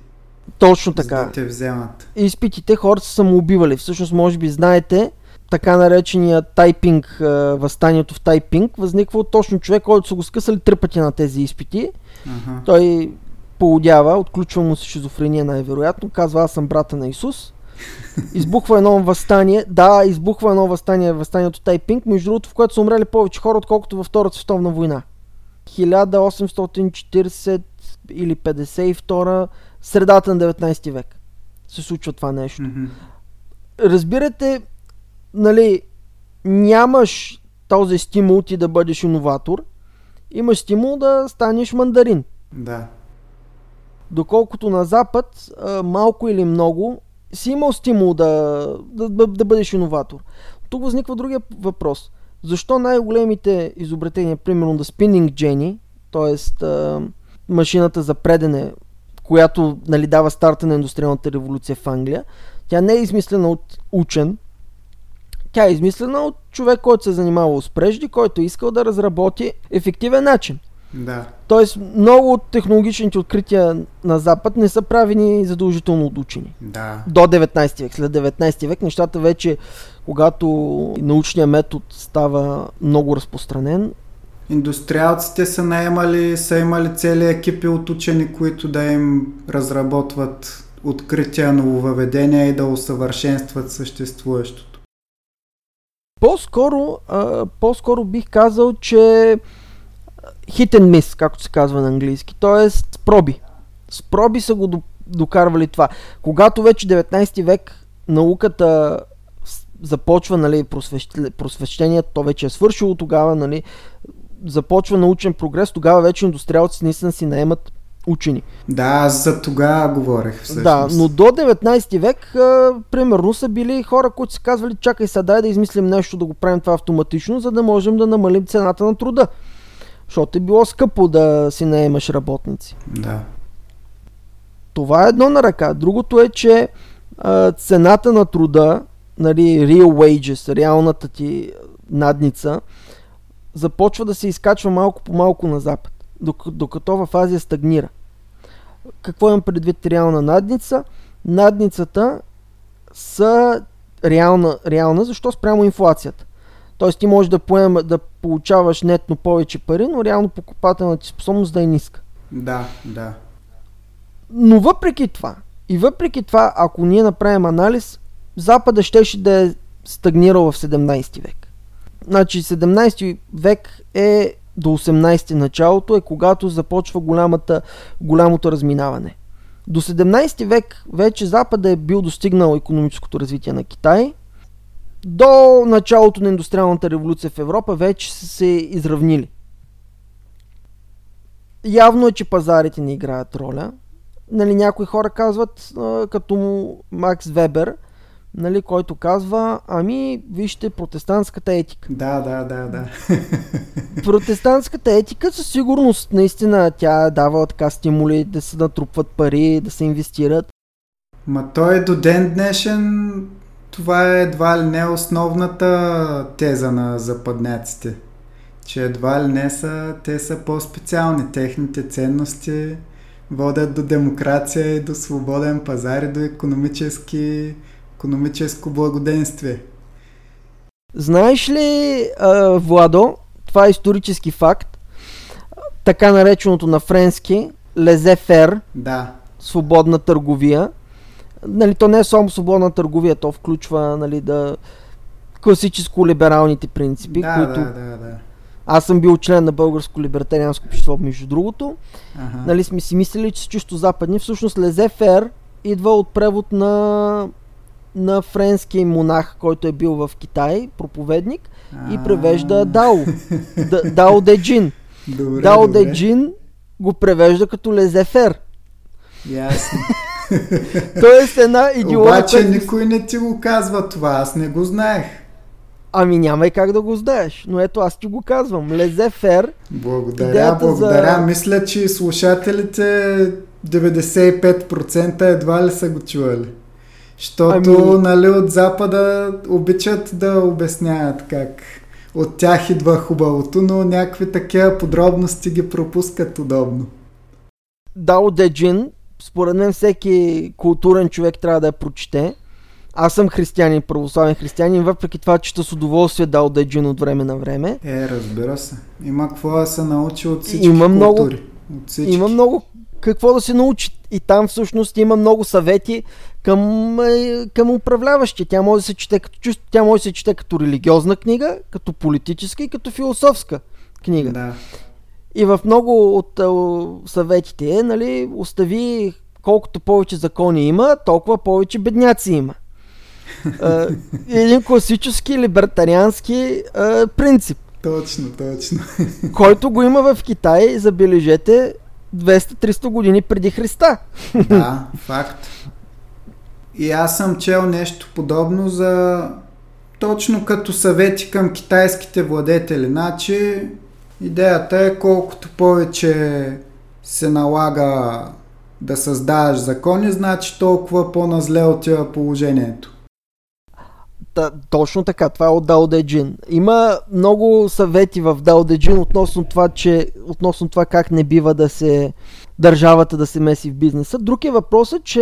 B: Точно
A: За
B: така.
A: да те вземат.
B: Изпитите хората са самоубивали. Всъщност, може би знаете, така наречения тайпинг, възстанието в тайпинг, възниква от точно човек, който са го скъсали три пъти на тези изпити.
A: Ага.
B: Той полудява, отключва му се шизофрения най-вероятно, казва аз съм брата на Исус. Избухва едно възстание. Да, избухва едно възстание, възстанието Тайпинг, между другото, в което са умрели повече хора, отколкото във Втората световна война. 1840 или 52, средата на 19 век се случва това нещо. Разбирате, нали, нямаш този стимул ти да бъдеш иноватор, имаш стимул да станеш мандарин.
A: Да.
B: Доколкото на Запад, малко или много, си имал стимул да, да, да, да бъдеш иноватор. Тук възниква другия въпрос. Защо най-големите изобретения, примерно да Spinning Jenny, т.е. машината за предене, която нали, дава старта на индустриалната революция в Англия, тя не е измислена от учен, тя е измислена от човек, който се е занимавал с прежди, който е искал да разработи ефективен начин.
A: Да.
B: Тоест, много от технологичните открития на Запад не са правени задължително от учени.
A: Да.
B: До 19 век. След 19 век нещата вече, когато научният метод става много разпространен,
A: Индустриалците са наемали, са имали цели екипи от учени, които да им разработват открития, нововъведения и да усъвършенстват съществуващото.
B: По-скоро, а, по-скоро бих казал, че hit and miss, както се казва на английски. Тоест, проби. С проби са го до- докарвали това. Когато вече 19 век науката започва, нали, просвещ... просвещението, то вече е свършило тогава, нали, започва научен прогрес, тогава вече индустриалци наистина си наемат учени.
A: Да, за тогава говорех всъщност.
B: Да, но до 19 век, а, примерно, са били хора, които са казвали, чакай сега, дай да измислим нещо, да го правим това автоматично, за да можем да намалим цената на труда. Защото е било скъпо да си наемаш работници.
A: Да.
B: Това е едно на ръка. Другото е, че а, цената на труда, нали, real wages, реалната ти надница, започва да се изкачва малко по малко на запад, докато в Азия стагнира. Какво имам предвид реална надница? Надницата са реална, реална защо спрямо инфлацията. Тоест ти можеш да, поем, да получаваш нетно повече пари, но реално покупателната ти способност да е ниска.
A: Да, да.
B: Но въпреки това, и въпреки това, ако ние направим анализ, Запада щеше да е стагнирал в 17 век. Значи 17 век е до 18 началото е когато започва голямата, голямото разминаване. До 17 век вече Запада е бил достигнал економическото развитие на Китай. До началото на индустриалната революция в Европа вече са се изравнили. Явно е, че пазарите не играят роля. Нали, някои хора казват, като Макс Вебер, нали, който казва, ами, вижте протестантската етика.
A: Да, да, да, да.
B: протестантската етика със сигурност наистина тя дава така стимули да се натрупват пари, да се инвестират.
A: Ма той до ден днешен това е едва ли не основната теза на западняците. Че едва ли не са, те са по-специални. Техните ценности водят до демокрация и до свободен пазар и до економически, економическо благоденствие.
B: Знаеш ли, Владо, това е исторически факт, така нареченото на френски лезе-фер,
A: да.
B: свободна търговия. Нали, то не е само свободна търговия, то включва нали, да, класическо-либералните принципи,
A: да,
B: които...
A: Да, да, да.
B: Аз съм бил член на Българско либертарианско общество, между другото.
A: Ага.
B: Нали сме си мислили, че са чисто западни. Всъщност Лезе-фер идва от превод на на френски монах, който е бил в Китай, проповедник, и превежда Дао. Дао Де Джин.
A: Добре,
B: Дао
A: добре.
B: Де Джин го превежда като Лезефер.
A: Ясно.
B: Тоест една идеология.
A: Обаче никой не ти го казва това, аз не го знаех.
B: Ами няма и как да го знаеш. Но ето аз ти го казвам. Лезефер.
A: Благодаря,
B: Идеята
A: благодаря.
B: за-
A: Мисля, че слушателите 95% едва ли са го чували. Защото,
B: Ами-
A: нали, от Запада обичат да обясняват как от тях идва хубавото, но някакви такива подробности ги пропускат удобно.
B: Дао Де Джин. Според мен всеки културен човек трябва да я прочете. Аз съм християнин, православен християнин, въпреки това чета с удоволствие Дао Де Джин от време на време.
A: Е, разбира се. Има какво да се научи от всички
B: Има много-
A: култури. От всички.
B: Има много какво да се научи. И там всъщност има много съвети към, е, към управляващи. Тя може да се чете като тя може да се чете като религиозна книга, като политическа и като философска книга.
A: Да.
B: И в много от а, съветите е, нали, остави колкото повече закони има, толкова повече бедняци има. А, един класически либертариански а, принцип,
A: Точно, точно.
B: който го има в Китай, забележете, 200-300 години преди Христа.
A: да, факт. И аз съм чел нещо подобно за точно като съвети към китайските владетели. Значи, идеята е колкото повече се налага да създаваш закони, значи толкова по-назле отива положението.
B: Та, точно така, това е от Дао Де Джин. Има много съвети в Дао Де Джин относно това, че, относно това как не бива да се държавата да се меси в бизнеса. Друг е въпросът, че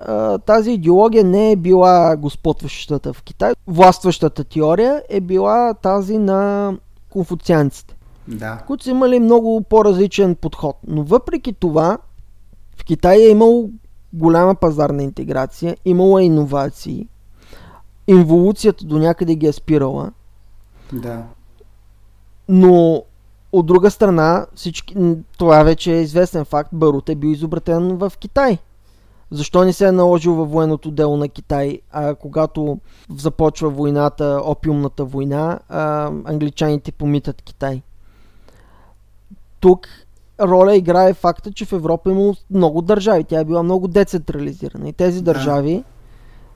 B: а, тази идеология не е била господващата в Китай. Властващата теория е била тази на конфуцианците,
A: Да.
B: които са имали много по-различен подход. Но въпреки това, в Китай е имало голяма пазарна интеграция, имало е иновации, инволюцията до някъде ги е спирала,
A: Да.
B: но от друга страна, всички, това вече е известен факт, барут е бил изобретен в Китай. Защо не се е наложил във военното дело на Китай, а когато започва войната, опиумната война, а, англичаните помитат Китай? Тук роля играе факта, че в Европа има много държави. Тя е била много децентрализирана. И тези
A: Да.
B: държави,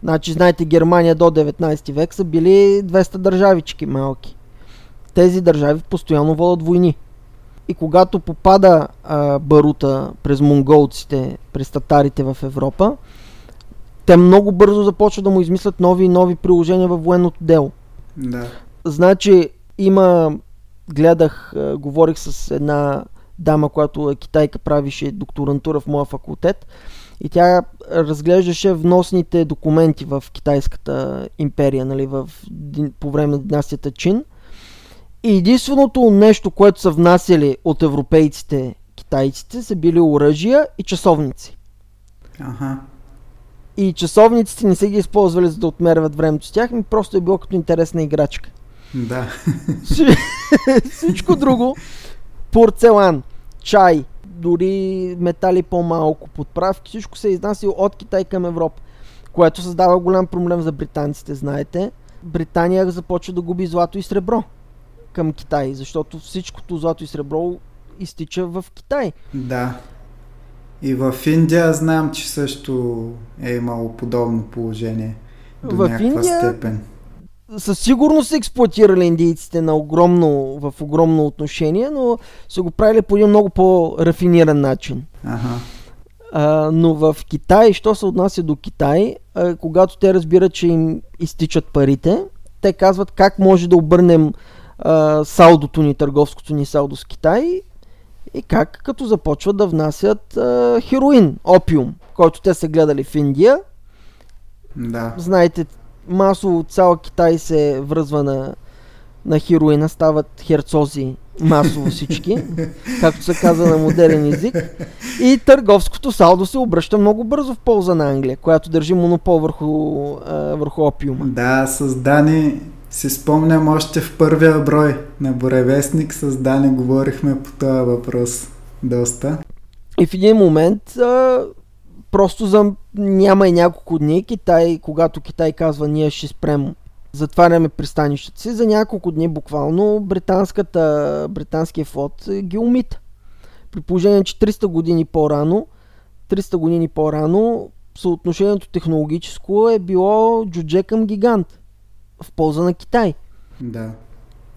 B: значи знаете Германия до 19 век са били 200 държавички малки. Тези държави постоянно водят войни. И когато попада а, барута през монголците, през татарите в Европа, те много бързо започват да му измислят нови и нови приложения във военното дело.
A: Да.
B: Значи има, гледах, а, говорих с една дама, която е китайка, правише докторантура в моя факултет и тя разглеждаше вносните документи в китайската империя, нали, в, по време на династията Чин. И единственото нещо, което са внасяли от европейците, китайците, са били оръжия и часовници.
A: Аха.
B: И часовниците не са ги използвали за да отмерват времето с тях, ми просто е било като интересна играчка.
A: Да.
B: Всичко друго, порцелан, чай, дори метали по-малко, подправки, всичко се изнася от Китай към Европа, което създава голям проблем за британците, знаете. Британия започва да губи злато и сребро към Китай, защото всичкото злато и сребро изтича в Китай.
A: Да. И в Индия знам, че също е имало подобно положение до в някаква Индия, степен.
B: Със сигурност са експлуатирали индийците на огромно, в огромно отношение, но са го правили по един много по-рафиниран начин.
A: Ага.
B: А, но в Китай, що се отнася до Китай, а, когато те разбират, че им изтичат парите, те казват как може да обърнем а, салдото ни, търговското ни салдо с Китай и как като започват да внасят а, хероин, опиум, който те са гледали в Индия.
A: Да.
B: Знаете, масово цял Китай се връзва на, на хероина, стават херцози масово всички, както се казва на модерен език. И търговското салдо се обръща много бързо в полза на Англия, която държи монопол върху, а, върху опиума.
A: Да, с Дани си спомням още в първия брой на Боревестник с Дани говорихме по този въпрос доста.
B: И в един момент а, просто за няма и няколко дни Китай, когато Китай казва ние ще спрем затваряме пристанищата си, за няколко дни буквално британската, британския флот ги умита. При положение, че 300 години по-рано 300 години по-рано съотношението технологическо е било джудже към гигант в полза на Китай.
A: Да.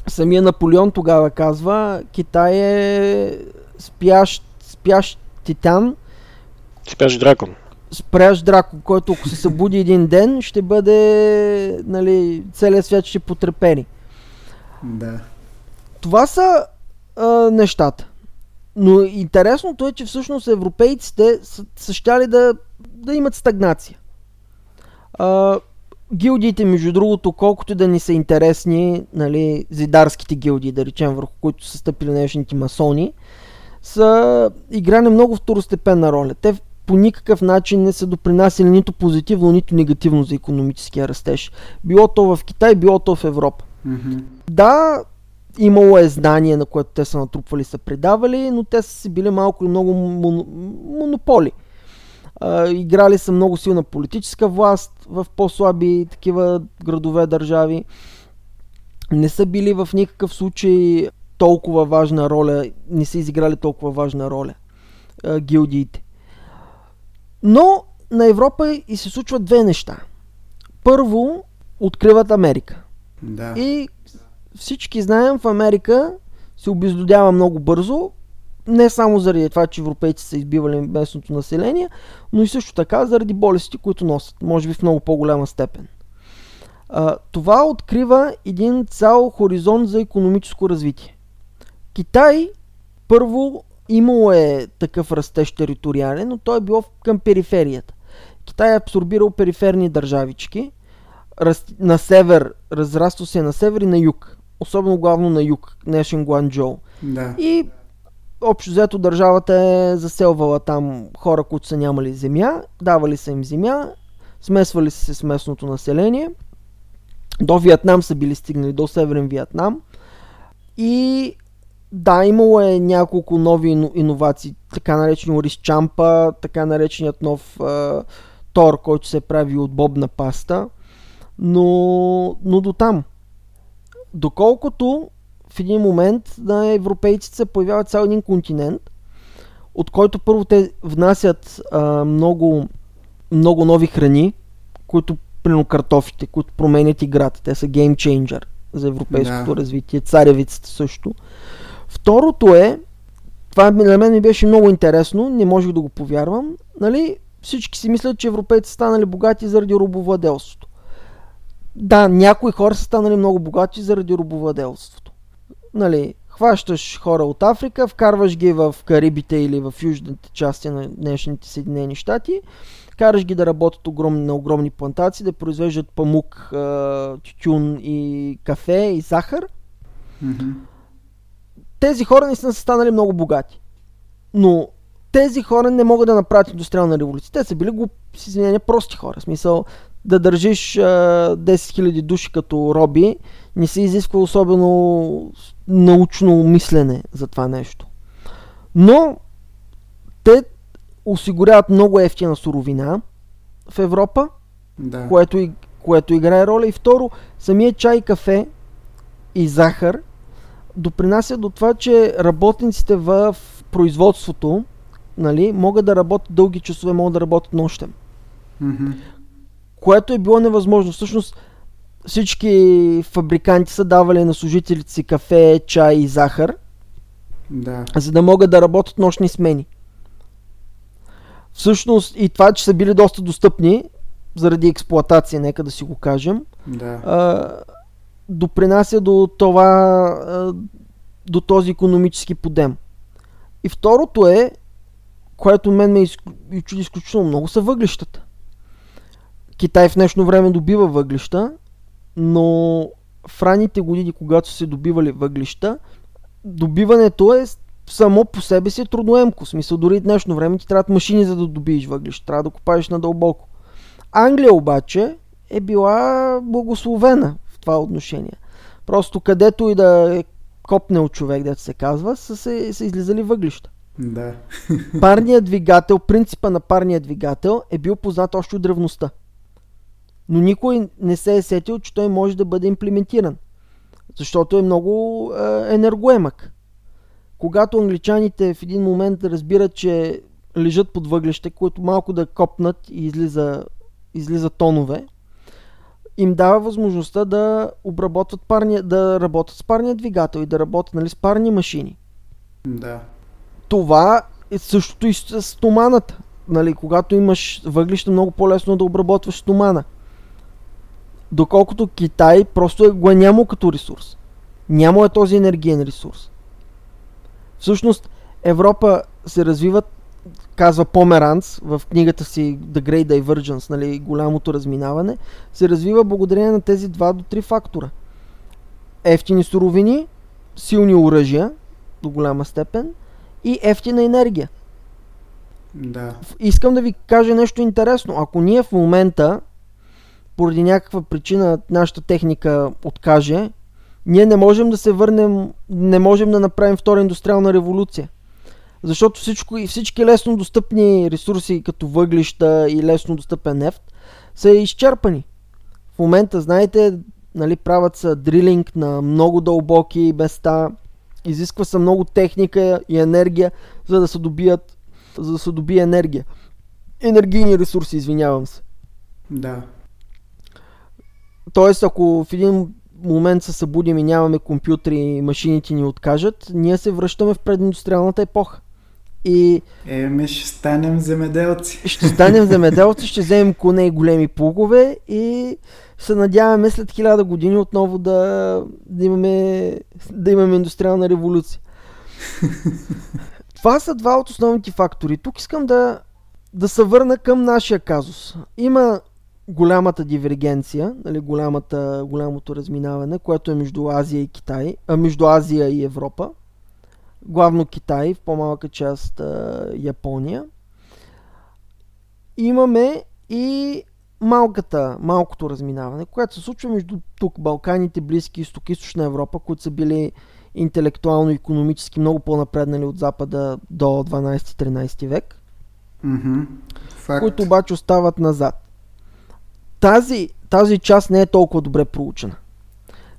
B: Самия Наполеон тогава казва, Китай е спящ, спящ титан.
C: Спящ дракон.
B: Спрящ дракон, който ако се събуди един ден, ще бъде, нали, целият свят ще потрепери.
A: Да.
B: Това са а, нещата. Но интересното е, че всъщност европейците са, са щяли да, да имат стагнация. А, гилдиите, между другото, колкото да ни са интересни, нали, зидарските гилдии, да речем, върху които са стъпили днешните масони, са играли много второстепенна роля. Те по никакъв начин не са допринасяли нито позитивно, нито негативно за економическия растеж. Било то в Китай, било то в Европа.
A: Mm-hmm.
B: Да, имало е знание, на което те са натрупвали, са предавали, но те са си били малко и много монополи. А, играли са много силна политическа власт в по-слаби такива градове, държави. Не са били в никакъв случай толкова важна роля, не са изиграли толкова важна роля а, гилдиите. Но на Европа и се случват две неща. Първо, откриват Америка.
A: Да.
B: И всички знаем, в Америка се обезлюдява много бързо, не само заради това, че европейци са избивали местното население, но и също така заради болести, които носят, може би в много по-голяма степен. А, това открива един цял хоризонт за економическо развитие. Китай първо имало е такъв растеж териториален, но той е било към периферията. Китай е абсорбирал периферни държавички. Раз... На север, разраства се на север и на юг. Особено главно на юг, днешен Гуанчжоу.
A: Да.
B: И общо взето държавата е заселвала там хора, които са нямали земя, давали са им земя, смесвали се с местното население. До Виетнам са били стигнали, до Северен Виетнам. И да, имало е няколко нови иновации, така наречени рис чампа, така нареченият нов е, тор, който се прави от бобна паста, но, но до там. Доколкото в един момент на европейците се появява цял един континент, от който първо те внасят а, много, много нови храни, които, примерно картофите, които променят играта. Те са геймчейнджер за европейското да. развитие. Царевицата също. Второто е, това на мен ми беше много интересно, не можех да го повярвам, нали, всички си мислят, че европейци станали богати заради робовладелството. Да, някои хора са станали много богати заради робовладелството. Нали, хващаш хора от Африка, вкарваш ги в Карибите или в южните части на днешните Съединени щати, караш ги да работят огромни, на огромни плантации, да произвеждат памук, тютюн и кафе и захар.
A: Mm-hmm
B: тези хора не са станали много богати. Но тези хора не могат да направят индустриална революция. Те са били го, с извинение, прости хора. В смисъл, да държиш а, 10 000 души като роби, не се изисква особено научно мислене за това нещо. Но те осигуряват много ефтина суровина в Европа,
A: Да.
B: което, и, което играе роля. И второ, самия чай, кафе и захар допринася до това, че работниците в производството нали, могат да работят дълги часове, могат да работят нощем.
A: Мгм.
B: Което е било невъзможно. Всъщност всички фабриканти са давали на служителите си кафе, чай и захар,
A: Да.
B: за да могат да работят нощни смени. Всъщност и това, че са били доста достъпни, заради експлоатация, нека да си го кажем,
A: Да.
B: а, допринася до това, до този економически подем. И второто е, което мен ме чуди изключително много, са въглищата. Китай в днешно време добива въглища, но в ранните години, когато са се добивали въглища, добиването е само по себе си е трудноемко. В смисъл, дори в днешно време ти трябват машини за да добиеш въглища. Трябва да копаеш надълбоко. Англия обаче е била благословена това отношение. Просто където и да е копнел човек, дето се казва, са, се, са излизали въглища.
A: Да.
B: Парният двигател, принципа на парния двигател е бил познат още от древността. Но никой не се е сетил, че той може да бъде имплементиран. Защото е много е, енергоемък. Когато англичаните в един момент разбират, че лежат под въглища, които малко да копнат и излиза, излиза тонове, им дава възможността да обработват парния, да работят с парния двигател и да работят нали, с парни машини
A: Да.
B: това е същото и с стоманата. Нали, когато имаш въглища, много по-лесно е да обработваш стомана. Доколкото Китай просто е, го е нямал като ресурс. Няма е този енергиен ресурс. Всъщност, Европа се развиват, казва Померанц в книгата си The Great Divergence, нали, голямото разминаване, се развива благодарение на тези два до три фактора. Ефтини суровини, силни оръжия, до голяма степен, и ефтина енергия.
A: Да.
B: Искам да ви кажа нещо интересно. Ако ние в момента, поради някаква причина, нашата техника откаже, ние не можем да се върнем, не можем да направим втора индустриална революция. Защото всичко, и всички лесно достъпни ресурси, като въглища и лесно достъпен нефт, са изчерпани. В момента, знаете, нали, правят са дрилинг на много дълбоки места, изисква се много техника и енергия, за да се добият, за да се добие енергия. Енергийни ресурси, извинявам се.
A: Да.
B: Тоест, ако в един момент се събудим и нямаме компютри и машините ни откажат, ние се връщаме в прединдустриалната епоха. И
A: Еми, ще станем земеделци.
B: ще станем земеделци, ще вземем коне и големи плугове и се надяваме след хиляда години отново да, да, имаме, да имаме индустриална революция. Това са два от основните фактори. Тук искам да, да се върна към нашия казус. Има голямата дивергенция, нали, голямата, голямото разминаване, което е между Азия и Китай, а между Азия и Европа. Главно Китай, в по-малка част а, Япония. Имаме и малката, малкото разминаване, което се случва между тук Балканите, Близки изток, Източна Европа, които са били интелектуално и економически много по-напреднали от Запада до 12-13 век.
A: Факт.
B: които обаче остават назад. Тази, тази част не е толкова добре проучена.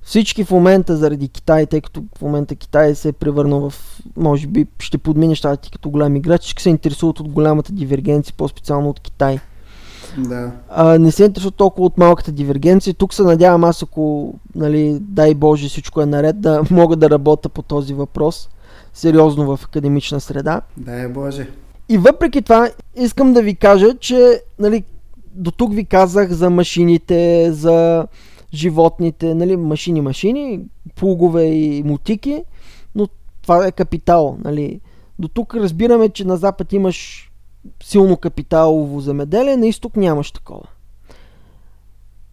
B: Всички в момента заради Китай, тъй като в момента Китай се е превърнал в, може би, ще подмине щати като голям играч, всички се интересуват от голямата дивергенция, по-специално от Китай.
A: Да.
B: А, не се интересуват толкова от малката дивергенция. Тук се надявам аз, ако, нали, дай Боже, всичко е наред, да мога да работя по този въпрос сериозно в академична среда.
A: Дай Боже.
B: И въпреки това, искам да ви кажа, че нали, до тук ви казах за машините, за животните, нали, машини, машини, плугове и мутики, но това е капитал. Нали. До тук разбираме, че на запад имаш силно капиталово замеделие, на изток нямаш такова.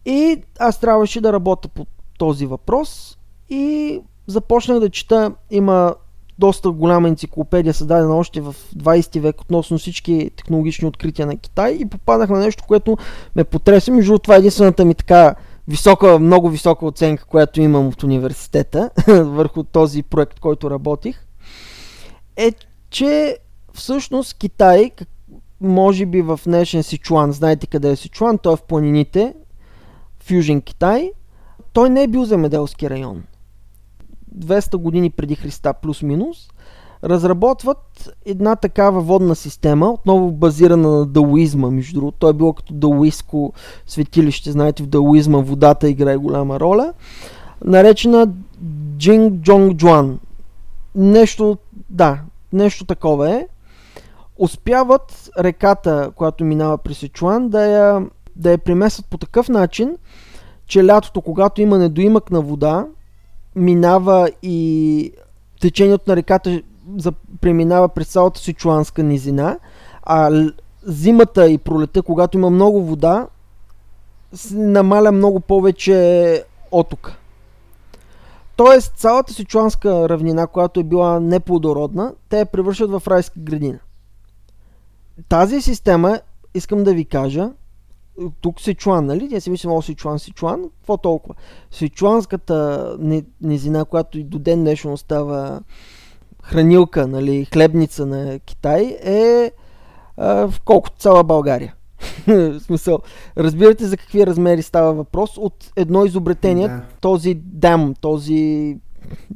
B: И аз трябваше да работя по този въпрос и започнах да чета, има доста голяма енциклопедия, създадена още в 20 век относно всички технологични открития на Китай и попаднах на нещо, което ме потреса. Между това е единствената ми така висока, много висока оценка, която имам от университета върху този проект, който работих, е, че всъщност Китай, може би в днешен Сичуан, знаете къде е Сичуан, той е в планините, в Южен Китай, той не е бил земеделски район. 200 години преди Христа плюс-минус, разработват една такава водна система, отново базирана на даоизма, между другото. Той е било като даоистко светилище, знаете, в даоизма водата играе голяма роля, наречена Джинг Джонг Джуан. Нещо, да, нещо такова е. Успяват реката, която минава при Сичуан, да я, да я примесват по такъв начин, че лятото, когато има недоимък на вода, минава и течението на реката за, преминава през цялата Сичуанска низина, а зимата и пролета, когато има много вода, намаля много повече отока. Тоест, цялата сичуанска равнина, която е била неплодородна, те я превръщат в райска градина. Тази система, искам да ви кажа, тук Сичуан, нали? Ние си мислим, о, Сичуан, Сичуан, какво толкова? Сичуанската низина, която и до ден днешно става хранилка, нали, хлебница на Китай е а, в колкото цяла България. в смисъл, разбирате за какви размери става въпрос от едно изобретение, да. този дам, този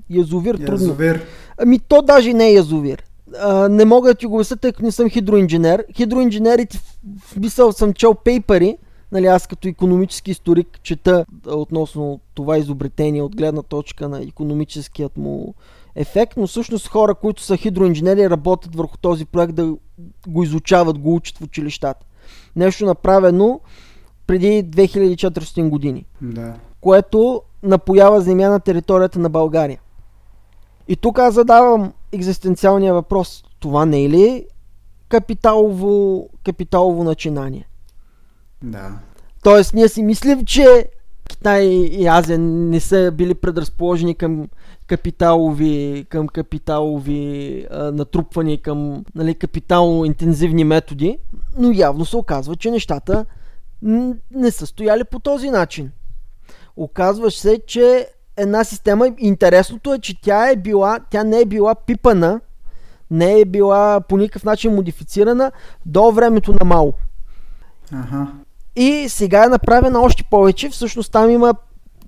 B: язовир.
A: Язовир.
B: Трудно. Ами то даже не е язовир. А, не мога да ти го обясня, тъй като не съм хидроинженер. Хидроинженерите, в мисъл съм чел пейпери, нали, аз като економически историк чета относно това изобретение от гледна точка на економическият му ефект, но всъщност хора, които са хидроинженери, работят върху този проект да го изучават, го учат в училищата. Нещо направено преди 2400 години.
A: Да.
B: Което напоява земя на територията на България. И тук аз задавам екзистенциалния въпрос. Това не е ли капиталово, капиталово начинание?
A: Да.
B: Тоест, ние си мислим, че Китай и Азия не са били предразположени към капиталови, към капиталови а, натрупвания, към нали, капитално интензивни методи, но явно се оказва, че нещата не са стояли по този начин. Оказва се, че една система, интересното е, че тя е била, тя не е била пипана, не е била по никакъв начин модифицирана до времето на Мао.
A: Ага.
B: И сега е направена още повече. Всъщност там има,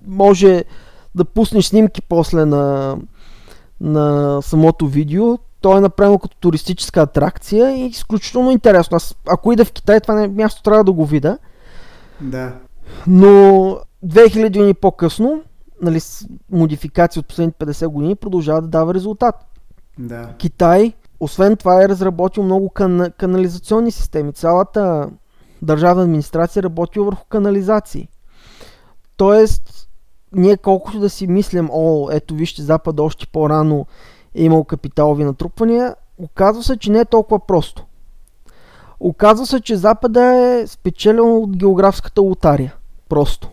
B: може да пуснеш снимки после на, на самото видео. То е направено като туристическа атракция и изключително интересно. Аз, ако ида в Китай, това не, място трябва да го видя.
A: Да.
B: Но 2000 години по-късно, нали, модификации от последните 50 години, продължава да дава резултат.
A: Да.
B: Китай, освен това е разработил много кан- канализационни системи. Цялата държавна администрация работи върху канализации. Тоест, ние колкото да си мислим, о, ето вижте, Запад още по-рано е имал капиталови натрупвания, оказва се, че не е толкова просто. Оказва се, че Запада е спечелил от географската лотария. Просто.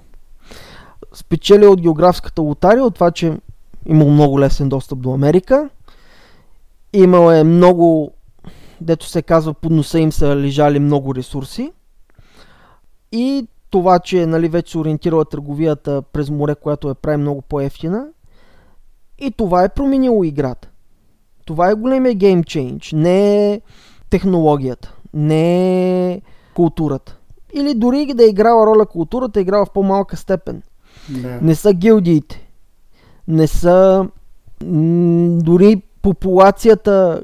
B: Спечелил от географската лотария, от това, че имал много лесен достъп до Америка. Имал е много, дето се казва, под носа им са лежали много ресурси. И това, че нали, вече се ориентирала търговията през море, която я прави много по-ефтина. И това е променило играта. Това е големия гейм чейндж. Не е технологията. Не е културата. Или дори да е играла роля културата, е играла в по-малка степен.
A: Да.
B: Не са гилдиите. Не са м- дори популацията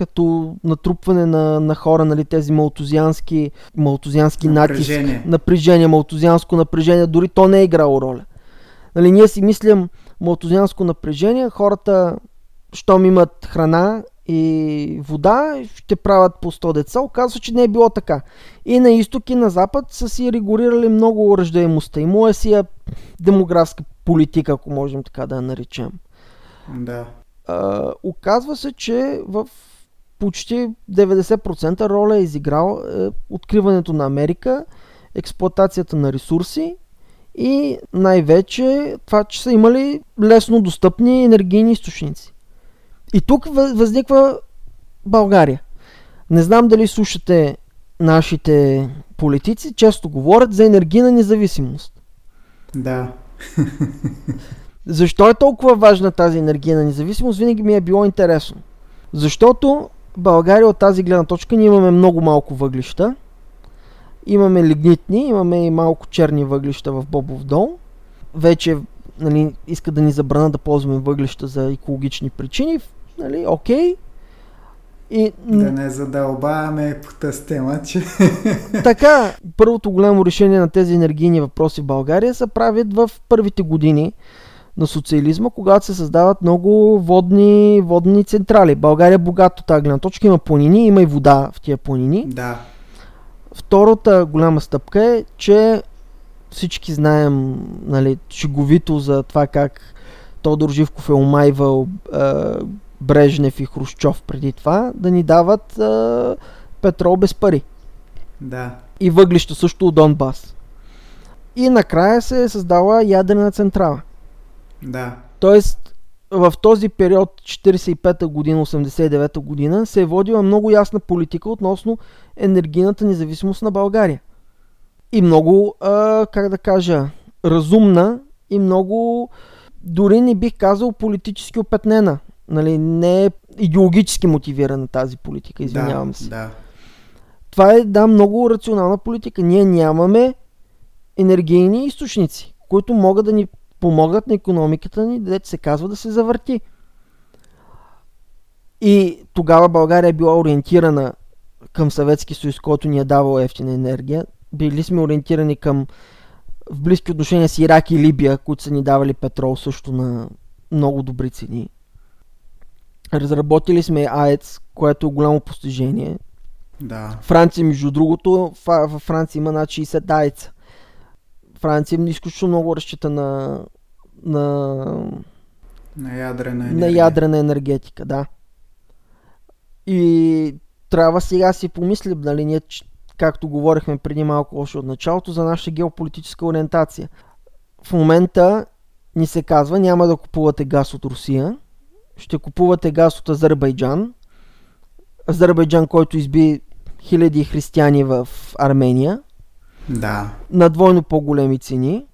B: като натрупване на, на хора, нали, тези малтузиански, малтузиански
A: Напрежение.
B: натиск, напрежение, малтузианско напрежение, дори то не е играло роля. Нали, ние си мислим малтузианско напрежение, хората, щом имат храна и вода, ще правят по 100 деца. Оказва, че не е било така. И на изток и на запад са си регулирали много ръждаемостта. Имало е си демографска политика, ако можем така да я наречем.
A: Да.
B: А, оказва се, че в почти 90% роля е изиграл е, откриването на Америка, експлоатацията на ресурси и най-вече това, че са имали лесно достъпни енергийни източници. И тук възниква България. Не знам дали слушате нашите политици, често говорят за енергийна независимост.
A: Да.
B: Защо е толкова важна тази енергийна независимост? Винаги ми е било интересно. Защото България от тази гледна точка ние имаме много малко въглища. Имаме лигнитни, имаме и малко черни въглища в Бобов дол. Вече нали, иска да ни забрана да ползваме въглища за екологични причини. Нали, окей.
A: И... Да не задълбаваме по тази тема, че...
B: Така, първото голямо решение на тези енергийни въпроси в България се правят в първите години на социализма, когато се създават много водни, водни централи. България е богата от тази гледна точка. Има планини, има и вода в тия планини.
A: Да.
B: Втората голяма стъпка е, че всички знаем нали, шеговито за това как Тодор Живков е омайвал е, Брежнев и Хрущов преди това, да ни дават е, петрол без пари.
A: Да.
B: И въглища също от Донбас. И накрая се е създала ядрена централа.
A: Да.
B: Тоест, в този период 45-та година, 89-та година се е водила много ясна политика относно енергийната независимост на България. И много, а, как да кажа, разумна и много, дори не бих казал политически опетнена. Нали, не е идеологически мотивирана тази политика, извинявам
A: да,
B: се.
A: Да.
B: Това е, да, много рационална политика. Ние нямаме енергийни източници, които могат да ни помогнат на економиката ни, дете се казва да се завърти. И тогава България е била ориентирана към Съветски съюз, който ни е давал ефтина енергия. Били сме ориентирани към в близки отношения с Ирак и Либия, които са ни давали петрол също на много добри цени. Разработили сме АЕЦ, което е голямо постижение.
A: Да.
B: Франция, между другото, във Франция има над 60 АЕЦ. Франция изключително много разчита на, на,
A: на, ядрена енергия.
B: на ядрена енергетика, да. И трябва сега си помислим, нали, ние, както говорихме преди малко още от началото, за нашата геополитическа ориентация. В момента ни се казва, няма да купувате газ от Русия, ще купувате газ от Азербайджан. Азербайджан, който изби хиляди християни в Армения.
A: Да.
B: На двойно по-големи цени.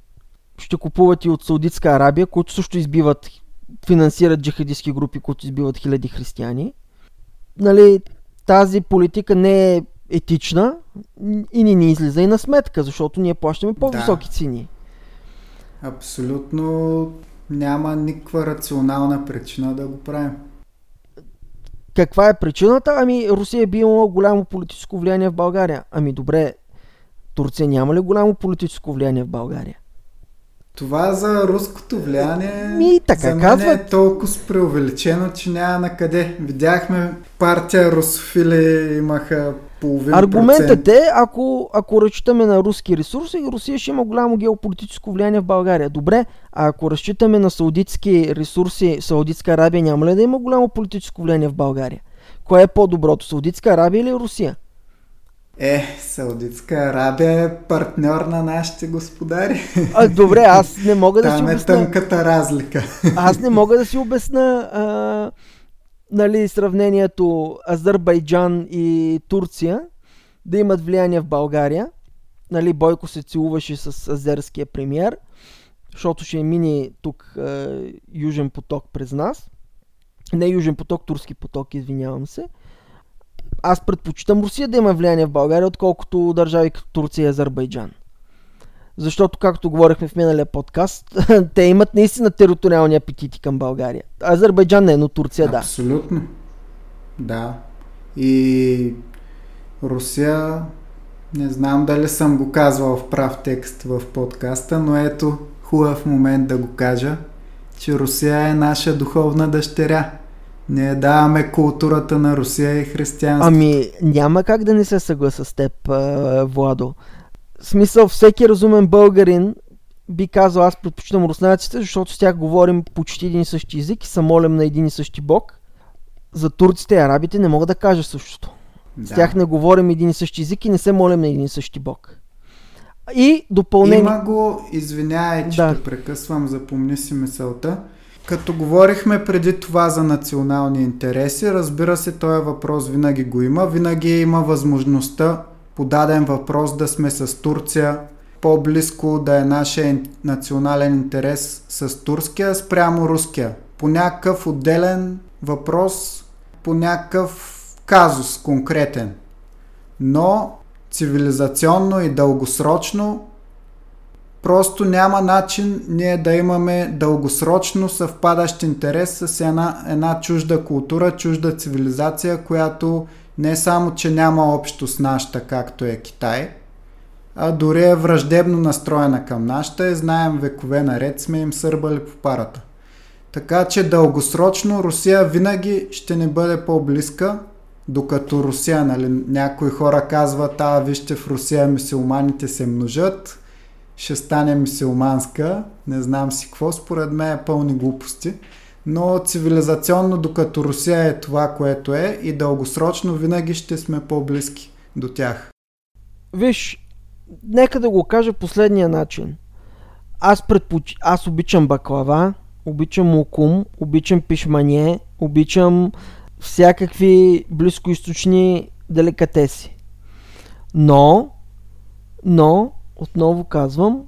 B: Ще купуват и от Саудитска Арабия, които също избиват, финансират джихадистски групи, които избиват хиляди християни. Нали, тази политика не е етична и ни не излиза и на сметка, защото ние плащаме по-високи
A: да.
B: цени.
A: Абсолютно няма никаква рационална причина да го правим.
B: Каква е причината? Ами Русия би имала голямо политическо влияние в България. Ами добре, Турция няма ли голямо политическо влияние в България?
A: Това за руското влияние
B: Ми, така
A: за мен е толкова преувеличено, че няма на къде. Видяхме партия русофили имаха половин
B: Аргументът е, ако, ако разчитаме на руски ресурси, Русия ще има голямо геополитическо влияние в България. Добре, а ако разчитаме на саудитски ресурси, Саудитска Арабия няма ли да има голямо политическо влияние в България? Кое е по-доброто, Саудитска Арабия или Русия?
A: Е, Саудитска Арабия е партньор на нашите господари.
B: А, добре, аз не мога да си
A: Там е тънката разлика.
B: Аз не мога да си обясна а, нали, сравнението Азербайджан и Турция да имат влияние в България. Нали, Бойко се целуваше с азерския премьер, защото ще мини тук а, Южен поток през нас. Не Южен поток, Турски поток, извинявам се. Аз предпочитам Русия да има влияние в България, отколкото държави като Турция и Азербайджан. Защото, както говорихме в миналия подкаст, те имат наистина териториални апетити към България. Азербайджан не, но Турция да.
A: Абсолютно. Да. И Русия, не знам дали съм го казвал в прав текст в подкаста, но ето хубав момент да го кажа, че Русия е наша духовна дъщеря. Ние даваме културата на Русия и християнство.
B: Ами, няма как да не се съгласа с теб, Владо. В смисъл, всеки разумен българин би казал, аз предпочитам руснаците, защото с тях говорим почти един и същи език и се молим на един и същи бог. За турците и арабите не мога да кажа същото.
A: да.
B: С тях не говорим един и същи език и не се молим на един и същи бог. И допълнение...
A: Има го, извинявай, че
B: Да.
A: те прекъсвам, запомни си мисълта. Като говорихме преди това за национални интереси, разбира се, този въпрос винаги го има. Винаги има възможността по даден въпрос да сме с Турция, по-близко да е нашия национален интерес с турския спрямо руския. По някакъв отделен въпрос, по някакъв казус конкретен. Но цивилизационно и дългосрочно просто няма начин ние да имаме дългосрочно съвпадащ интерес с една, една чужда култура, чужда цивилизация, която не само, че няма общо с нашата, както е Китай, а дори е враждебно настроена към нашата и знаем векове наред сме им сърбали по парата. Така че дългосрочно Русия винаги ще не бъде по-близка, докато Русия, нали, някои хора казват, а вижте в Русия мисиоманите се множат, ще стане мисиоманска, не знам си какво, според мен е пълни глупости. Но цивилизационно, докато Русия е това, което е, и дългосрочно винаги ще сме по-близки до тях.
B: Виж, нека да го кажа последния начин. Аз, предпоч... Аз обичам баклава, обичам мукум, обичам пишмане, обичам всякакви близкоисточни деликатеси. Но, но, отново казвам,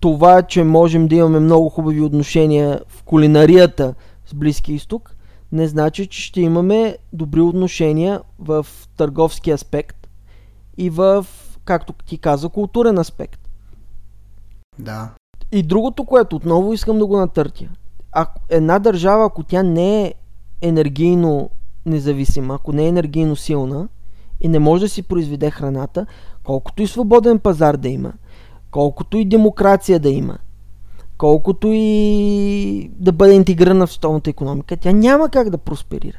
B: това, че можем да имаме много хубави отношения в кулинарията с Близки изток, не значи, че ще имаме добри отношения в търговски аспект и в, както ти каза, културен аспект.
A: Да.
B: И другото, което отново искам да го натъртя. Ако една държава, ако тя не е енергийно независима, ако не е енергийно силна и не може да си произведе храната, колкото и свободен пазар да има, колкото и демокрация да има, колкото и да бъде интегрирана в столната економика, тя няма как да просперира.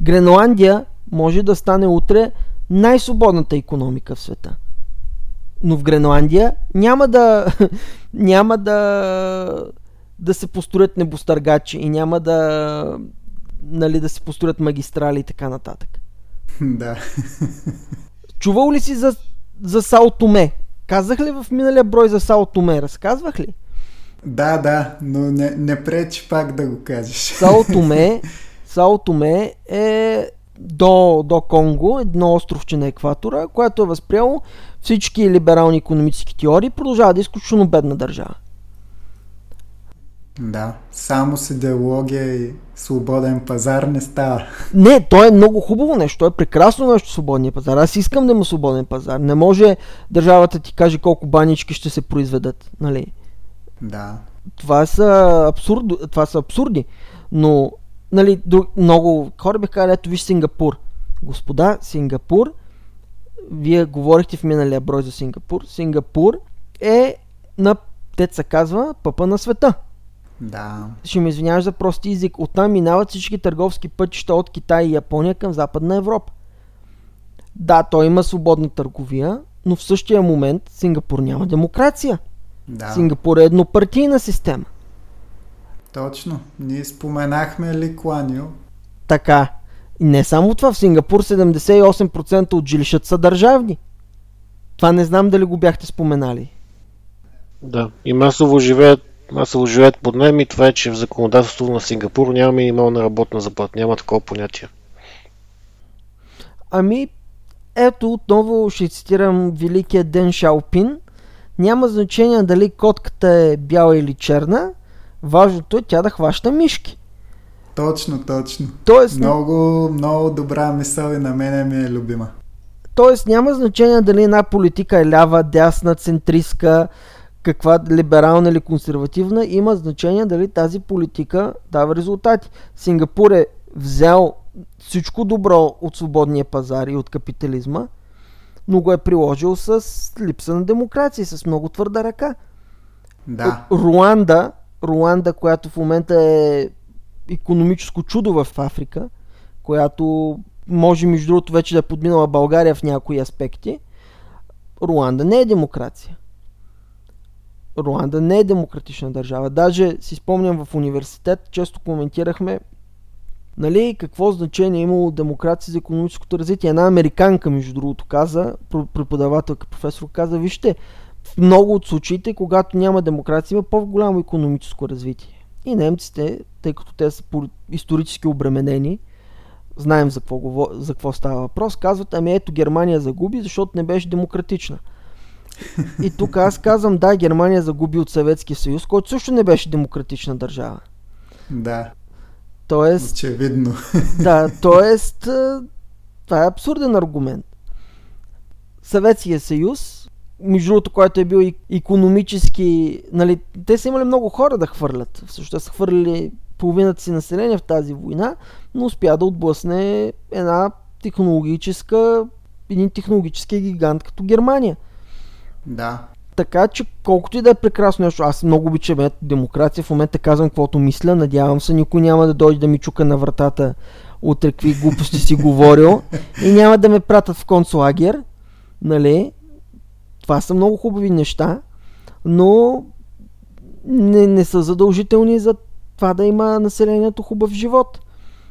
B: Гренландия може да стане утре най-свободната економика в света. Но в Гренландия няма да, няма да, да се построят небостъргачи и няма да, нали, да се построят магистрали и така нататък.
A: Да.
B: Чувал ли си за, за Сао Томе? Казах ли в миналия брой за Сао Томе? Разказвах ли?
A: Да, да, но не, не пречи пак да го кажеш.
B: Сао Томе, Сао Томе е до, до Конго, едно островче на екватора, което е възприело всички либерални економически теории, продължава да е изключително бедна държава.
A: Да, само с идеология и свободен пазар не става.
B: Не, то е много хубаво нещо, то е прекрасно нещо свободния пазар. Аз искам да има свободен пазар. Не може държавата ти каже колко банички ще се произведат, нали?
A: Да.
B: Това са, абсурд, това са абсурди. Но, нали, много хора биха казали, ето виж Сингапур. Господа, Сингапур, вие говорихте в миналия брой за Сингапур. Сингапур е на, те казва, пъпа на света.
A: Да.
B: Ще ме извиняваш за прости език. Оттам минават всички търговски пътища от Китай и Япония към Западна Европа. Да, той има свободна търговия, но в същия момент Сингапур няма демокрация.
A: Да.
B: Сингапур е еднопартийна система.
A: Точно. Ние споменахме Ли Куанио.
B: Така. И не само това, в Сингапур 78% от жилищата са държавни. Това не знам дали го бяхте споменали.
C: Да, и масово живеят масово живеят под найем и това е, че в законодателството на Сингапур няма минимална работна заплата. Няма такова понятие.
B: Ами, ето отново ще цитирам великия Ден Шаопин. Няма значение дали котката е бяла или черна, важното е тя да хваща мишки.
A: Точно, точно.
B: Тоест,
A: Много, много добра мисъл и на мене ми е любима.
B: тоест няма значение дали една политика е лява, дясна, центристка, каква либерална или консервативна, има значение дали тази политика дава резултати. Сингапур е взел всичко добро от свободния пазар и от капитализма, но го е приложил с липса на демокрация, с много твърда ръка.
A: Да.
B: Руанда, Руанда, която в момента е економическо чудо в Африка, която може между другото вече да е подминала България в някои аспекти, Руанда не е демокрация. Руанда не е демократична държава. Даже си спомням в университет, често коментирахме нали, какво значение е имало демокрация за економическото развитие. Една американка, между другото, каза, преподавателка, професор, каза, вижте, в много от случаите, когато няма демокрация, има по-голямо економическо развитие. И немците, тъй като те са исторически обременени, знаем за какво, за какво става въпрос, казват, ами ето Германия загуби, защото не беше демократична. И тук аз казвам, да, Германия загуби от Съветския съюз, който също не беше демократична държава.
A: Да.
B: Тоест...
A: Очевидно.
B: Да, тоест... Това е абсурден аргумент. Съветския съюз, между другото, който е бил економически... Нали, те са имали много хора да хвърлят. Всъщност са хвърлили половината си население в тази война, но успя да отблъсне една технологическа, един технологически гигант като Германия.
A: Да.
B: Така че колкото и да е прекрасно нещо, аз много обичам демокрация, в момента казвам каквото мисля, надявам се никой няма да дойде да ми чука на вратата утре какви глупости си говорил и няма да ме пратят в концлагер, нали? Това са много хубави неща, но не, не са задължителни за това да има населението хубав живот.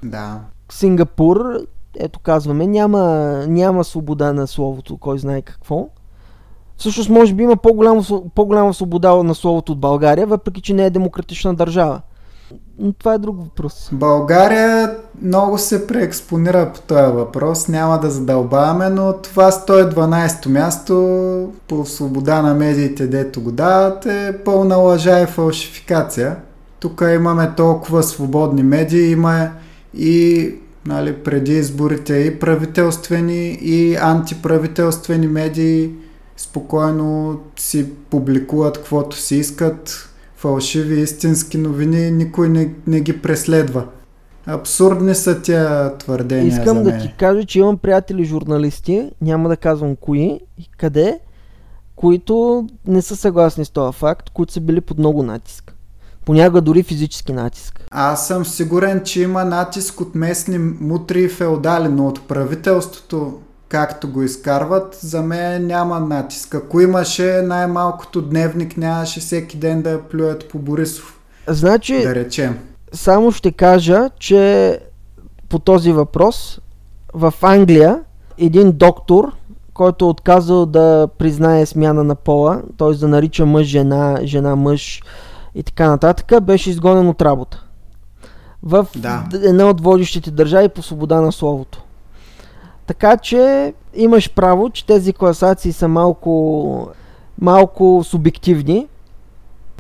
A: Да.
B: Сингапур, ето казваме, няма, няма свобода на словото, кой знае какво. Всъщност, може би има по-голяма, по-голяма свобода на словото от България, въпреки че не е демократична държава. Но това е друг въпрос.
A: България много се преекспонира по този въпрос. Няма да задълбаваме, но това 112-то място по свобода на медиите, дето го дават, е пълна лъжа и фалшификация. Тук имаме толкова свободни медии, има и нали, преди изборите и правителствени, и антиправителствени медии спокойно си публикуват каквото си искат, фалшиви истински новини, никой не, не ги преследва. Абсурдни са тя твърдения
B: Искам
A: за
B: да ти кажа, че имам приятели журналисти, няма да казвам кои и къде, които не са съгласни с този факт, които са били под много натиск. Понякога дори физически натиск.
A: Аз съм сигурен, че има натиск от местни мутри и феодали, но от правителството както го изкарват, за мен няма натиск. Ако имаше най-малкото дневник, нямаше всеки ден да плюят по Борисов.
B: Значи,
A: да речем.
B: Само ще кажа, че по този въпрос в Англия един доктор, който е отказал да признае смяна на пола, т.е. да нарича мъж жена, жена мъж и така нататък, беше изгонен от работа. В
A: да.
B: една от водещите държави по свобода на словото. Така че имаш право, че тези класации са малко, малко субективни.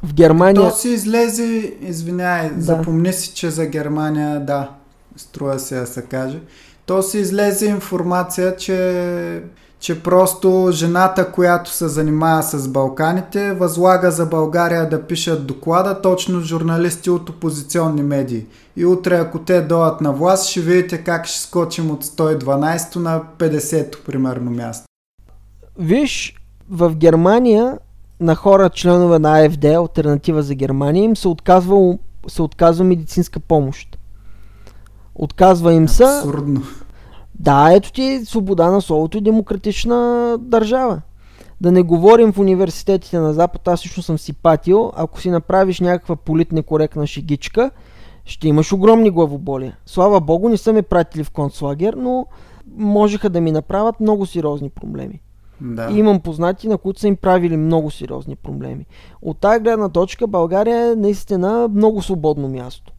B: В Германия...
A: То си излезе, извиняй, да. запомни си, че за Германия, да, струва се да се каже. То си излезе информация, че че просто жената, която се занимава с Балканите, възлага за България да пишат доклада точно журналисти от опозиционни медии. И утре, ако те дойдат на власт, ще видите как ще скочим от 112 на 50 примерно място.
B: Виж, в Германия на хора, членове на АФД, Альтернатива за Германия, им се отказва, се отказва медицинска помощ. Отказва им се...
A: Абсурдно.
B: Да, ето ти свобода на словото и демократична държава. Да не говорим в университетите на Запад, аз лично съм си патил, ако си направиш някаква политнекоректна шегичка, ще имаш огромни главоболия. Слава богу, не са ме пратили в концлагер, но можеха да ми направят много сериозни проблеми.
A: Да.
B: И имам познати, на които са им правили много сериозни проблеми. От тази гледна точка България е наистина много свободно място.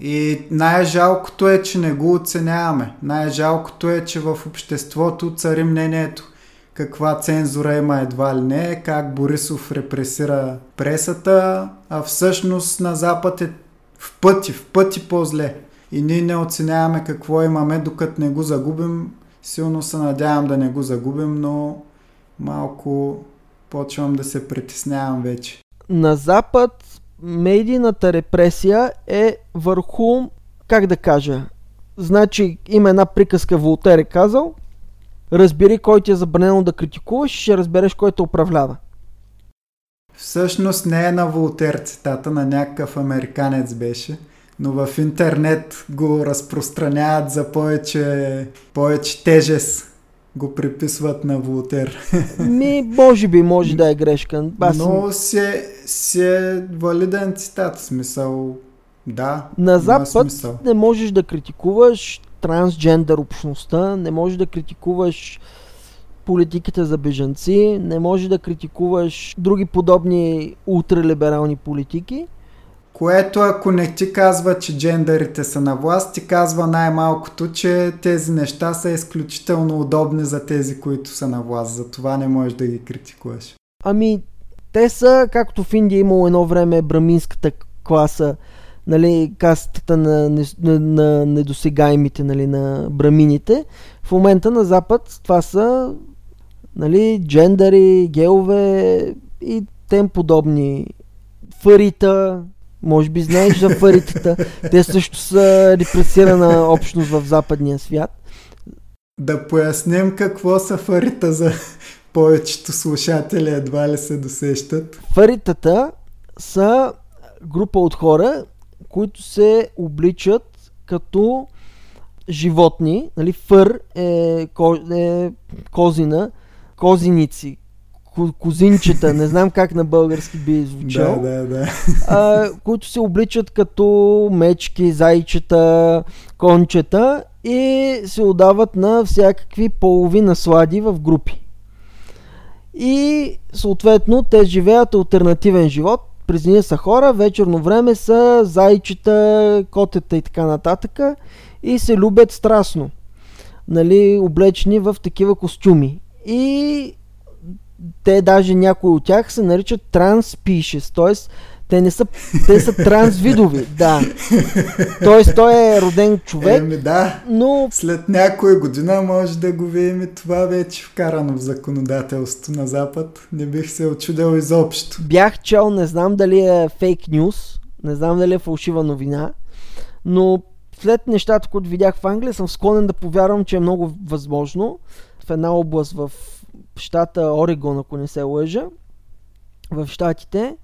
A: И най-жалкото е, че не го оценяваме. Най-жалкото е, че в обществото цари мнението каква цензура има едва ли не, как Борисов репресира пресата, а всъщност на Запад е в пъти, в пъти по-зле. И ние не оценяваме какво имаме, докато не го загубим. Силно се надявам да не го загубим, но малко почвам да се притеснявам вече.
B: На Запад медийната репресия е върху, как да кажа, значи има една приказка, Волтер е казал, разбери кой ти е забранено да критикуваш, ще разбереш кой те управлява.
A: Всъщност не е на Волтер цитата, на някакъв американец беше, но в интернет го разпространяват за повече, повече тежест го приписват на Волтер.
B: Ми, може би, може да е грешка.
A: Аз Но си е, си е валиден цитат, смисъл. Да,
B: На Запад не можеш да критикуваш трансджендър общността, не можеш да критикуваш политиките за бежанци, не можеш да критикуваш други подобни ултралиберални политики.
A: Което ако не ти казва, че джендерите са на власт, ти казва най-малкото, че тези неща са изключително удобни за тези, които са на власт. Затова не можеш да ги критикуваш.
B: Ами, те са, както в Индия имало едно време браминската класа, нали, кастата на, на, на недосегаемите, нали, на брамините. В момента на Запад това са нали, джендери, геове и тем подобни. Фарита, може би знаеш за фаритата. Те също са репресирана общност в западния свят.
A: Да поясним какво са фарита за повечето слушатели едва ли се досещат.
B: Фаритата са група от хора, които се обличат като животни. Нали, фър е, ко, е козина, козиници, козинчета, не знам как на български би звучал,
A: да, да, да.
B: А, които се обличат като мечки, зайчета, кончета и се отдават на всякакви полови наслади в групи. И съответно те живеят альтернативен живот. През деня са хора, вечерно време са зайчета, котета и така нататък и се любят страстно. Нали, облечени в такива костюми. И те даже някои от тях се наричат транспишес, т.е. те не са, те са трансвидови, да. Тоест той е роден човек,
A: Еми да,
B: но
A: след някоя година може да го видим и това вече вкарано в законодателство на Запад. Не бих се очудил изобщо.
B: бях чел, не знам дали е фейк нюз, не знам дали е фалшива новина, но след нещата, които видях в Англия, съм склонен да повярвам, че е много възможно в една област в щата Орегон, ако не се лъжа, в щатите,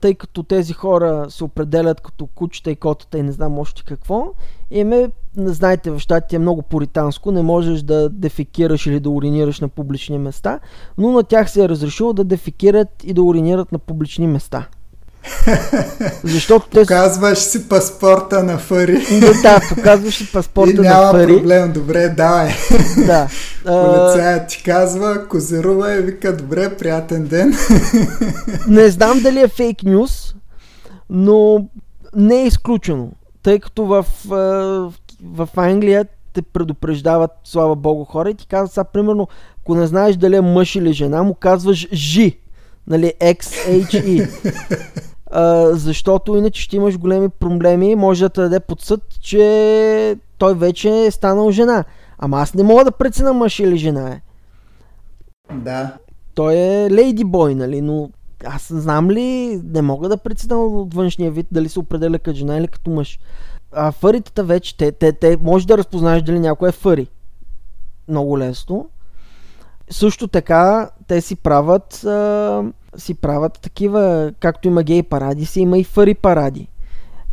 B: тъй като тези хора се определят като кучета и котата и не знам още какво, име, знаете, в щатите е много поританско, не можеш да дефекираш или да уринираш на публични места, но на тях се е разрешило да дефекират и да уринират на публични места. Защото те са...
A: Казваш си паспорта на Фари
B: Да, да, показваш си
A: и
B: паспорта на
A: няма
B: Фари.
A: проблем. Добре, давай.
B: Да.
A: Полицаят ти казва, козирува и вика, добре, приятен ден.
B: не знам дали е фейк нюз, но не е изключено. Тъй като в, в Англия те предупреждават, слава богу, хора и ти казват сега, примерно, ако не знаеш дали е мъж или жена, му казваш Жи. Нали, X-H-E. А, защото иначе ще имаш големи проблеми, може да те даде под съд, че той вече е станал жена. Ама аз не мога да прецена мъж или жена е.
A: Да.
B: Той е лейди бой, нали, но аз знам ли, не мога да преценя от външния вид дали се определя като жена или като мъж. А фъритата вече, те, те, те може да разпознаеш дали някой е фъри. Много лесно. Също така, те си правят, а, си правят такива, както има гей паради, си има и фъри паради.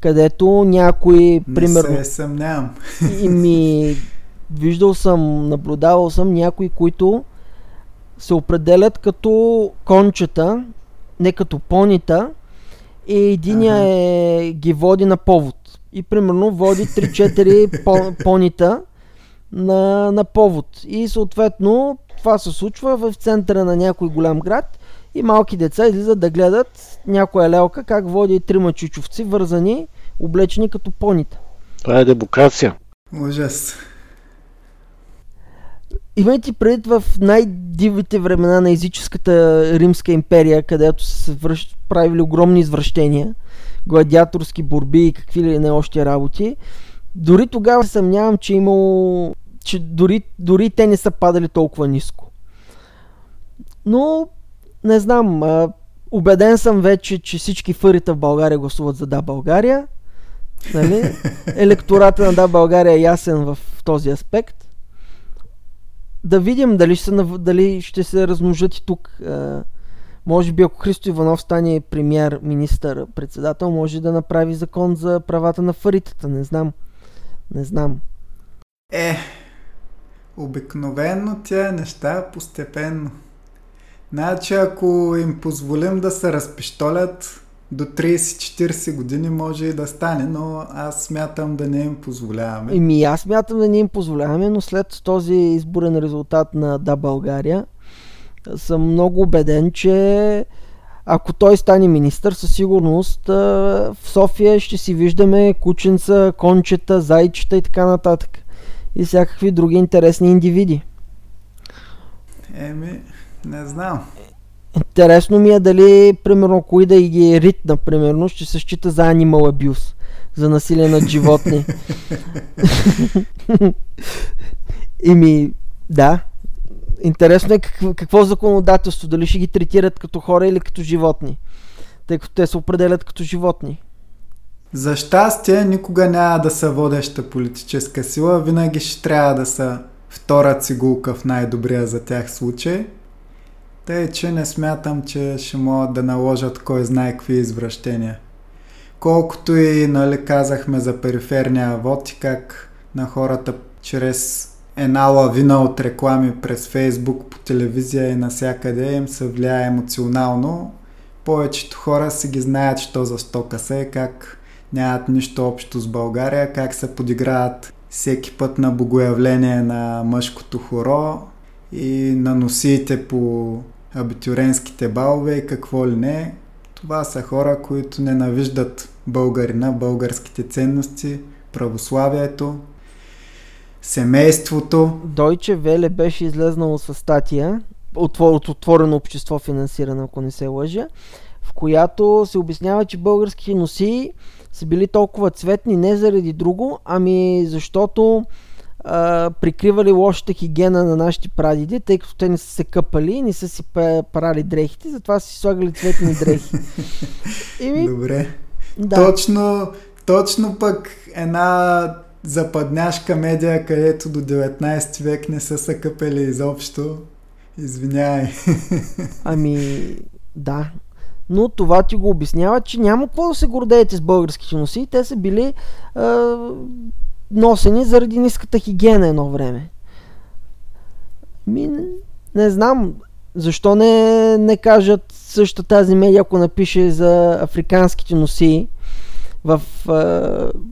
B: Където някой,
A: Не
B: примерно,
A: се съмнявам.
B: и ми виждал съм, наблюдавал съм някои, които се определят като кончета, не като понита, и единия
A: Ага.
B: е, ги води на повод. И примерно води 3-4 по, понита на, на повод. И съответно това се случва в центъра на някой голям град и малки деца излизат да гледат някоя лелка как води трима чучовци, вързани, облечени като понита.
C: Това е демокрация.
A: Ужас.
B: Имайте предвид в най-дивите времена на езическата Римска империя, където са се връщ, правили огромни извращения, гладиаторски борби и какви ли не още работи. Дори тогава се съмнявам, че е имало, че дори, дори те не са падали толкова ниско. Но, не знам, а, убеден съм вече, че всички фърита в България гласуват за Да България. Нали? Електората на Да България е ясен в този аспект да видим дали ще дали ще се размножат и тук. А, може би ако Христо Иванов стане премьер, министър, председател, може да направи закон за правата на фаритата. Не знам. Не знам.
A: Е, обикновено тя неща постепенно. Значи ако им позволим да се разпиштолят, до 30-40 години може и да стане, но аз смятам да не им позволяваме.
B: Еми аз мятам да не им позволяваме, но след този изборен резултат на Да България съм много убеден, че ако той стане министър, със сигурност в София ще си виждаме кученца, кончета, зайчета и така нататък. И всякакви други интересни индивиди.
A: Еми, не знам.
B: Интересно ми е дали, примерно, кои да и ги е ритна, примерно, ще се счита за animal abuse, за насилие над животни. Ими, да. Интересно е какво, какво законодателство, дали ще ги третират като хора или като животни, тъй като те се определят като животни.
A: За щастие, никога няма да са водеща политическа сила, винаги ще трябва да са втора цигулка в най-добрия за тях случай. Тъй, че не смятам, че ще могат да наложат кой знае какви извращения. Колкото и, нали, казахме за периферния вод и как на хората чрез една лавина от реклами през Фейсбук, по телевизия и насякъде им се влияе емоционално. Повечето хора си ги знаят, що за стока се, как нямат нищо общо с България, как се подиграват всеки път на богоявление на мъжкото хоро и на носиите по абитюренските балове и какво ли не. Това са хора, които ненавиждат българина, българските ценности, православието, семейството.
B: Дойче Веле беше излезнало с статия от отворено общество финансирано, ако не се лъжа, в която се обяснява, че български носи са били толкова цветни не заради друго, ами защото а, прикривали лошата хигиена на нашите прадеди, тъй като те не са се къпали и не са си парали дрехите, затова са си слагали цветни дрехи.
A: ми... Добре. Да. Точно, точно пък една западняшка медия, където до 19 век не са се къпели изобщо. Извинявай.
B: Ами, да, но това ти го обяснява, че няма какво да се гордеете с българските носи. Те са били е, носени заради ниската хигиена едно време. Ми, не, не знам, защо не, не кажат същата тази медия, ако напише за африканските носи, в,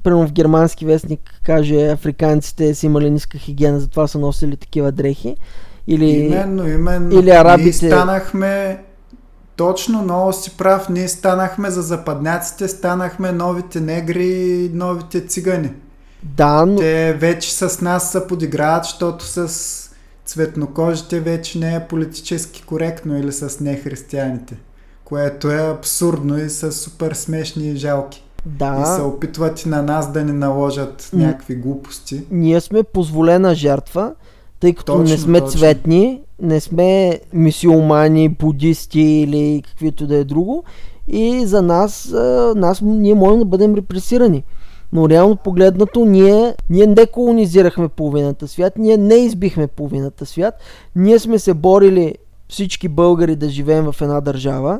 B: е, в германски вестник каже африканците са имали ниска хигиена, затова са носили такива дрехи. Или,
A: именно, именно.
B: Или арабите... Ние
A: станахме точно, много си прав. Ние станахме за западняците, станахме новите негри и новите цигани.
B: Да, но...
A: Те вече с нас се подиграват, защото с цветнокожите вече не е политически коректно или с нехристияните. Което е абсурдно и са супер смешни и жалки.
B: Да.
A: И се опитват и на нас да ни наложат някакви глупости.
B: Ние сме позволена жертва, тъй като точно, не сме точно. цветни, не сме мисиомани, будисти или каквито да е друго. И за нас, нас ние можем да бъдем репресирани. Но реално погледнато, ние, ние не колонизирахме половината свят, ние не избихме половината свят, ние сме се борили всички българи да живеем в една държава.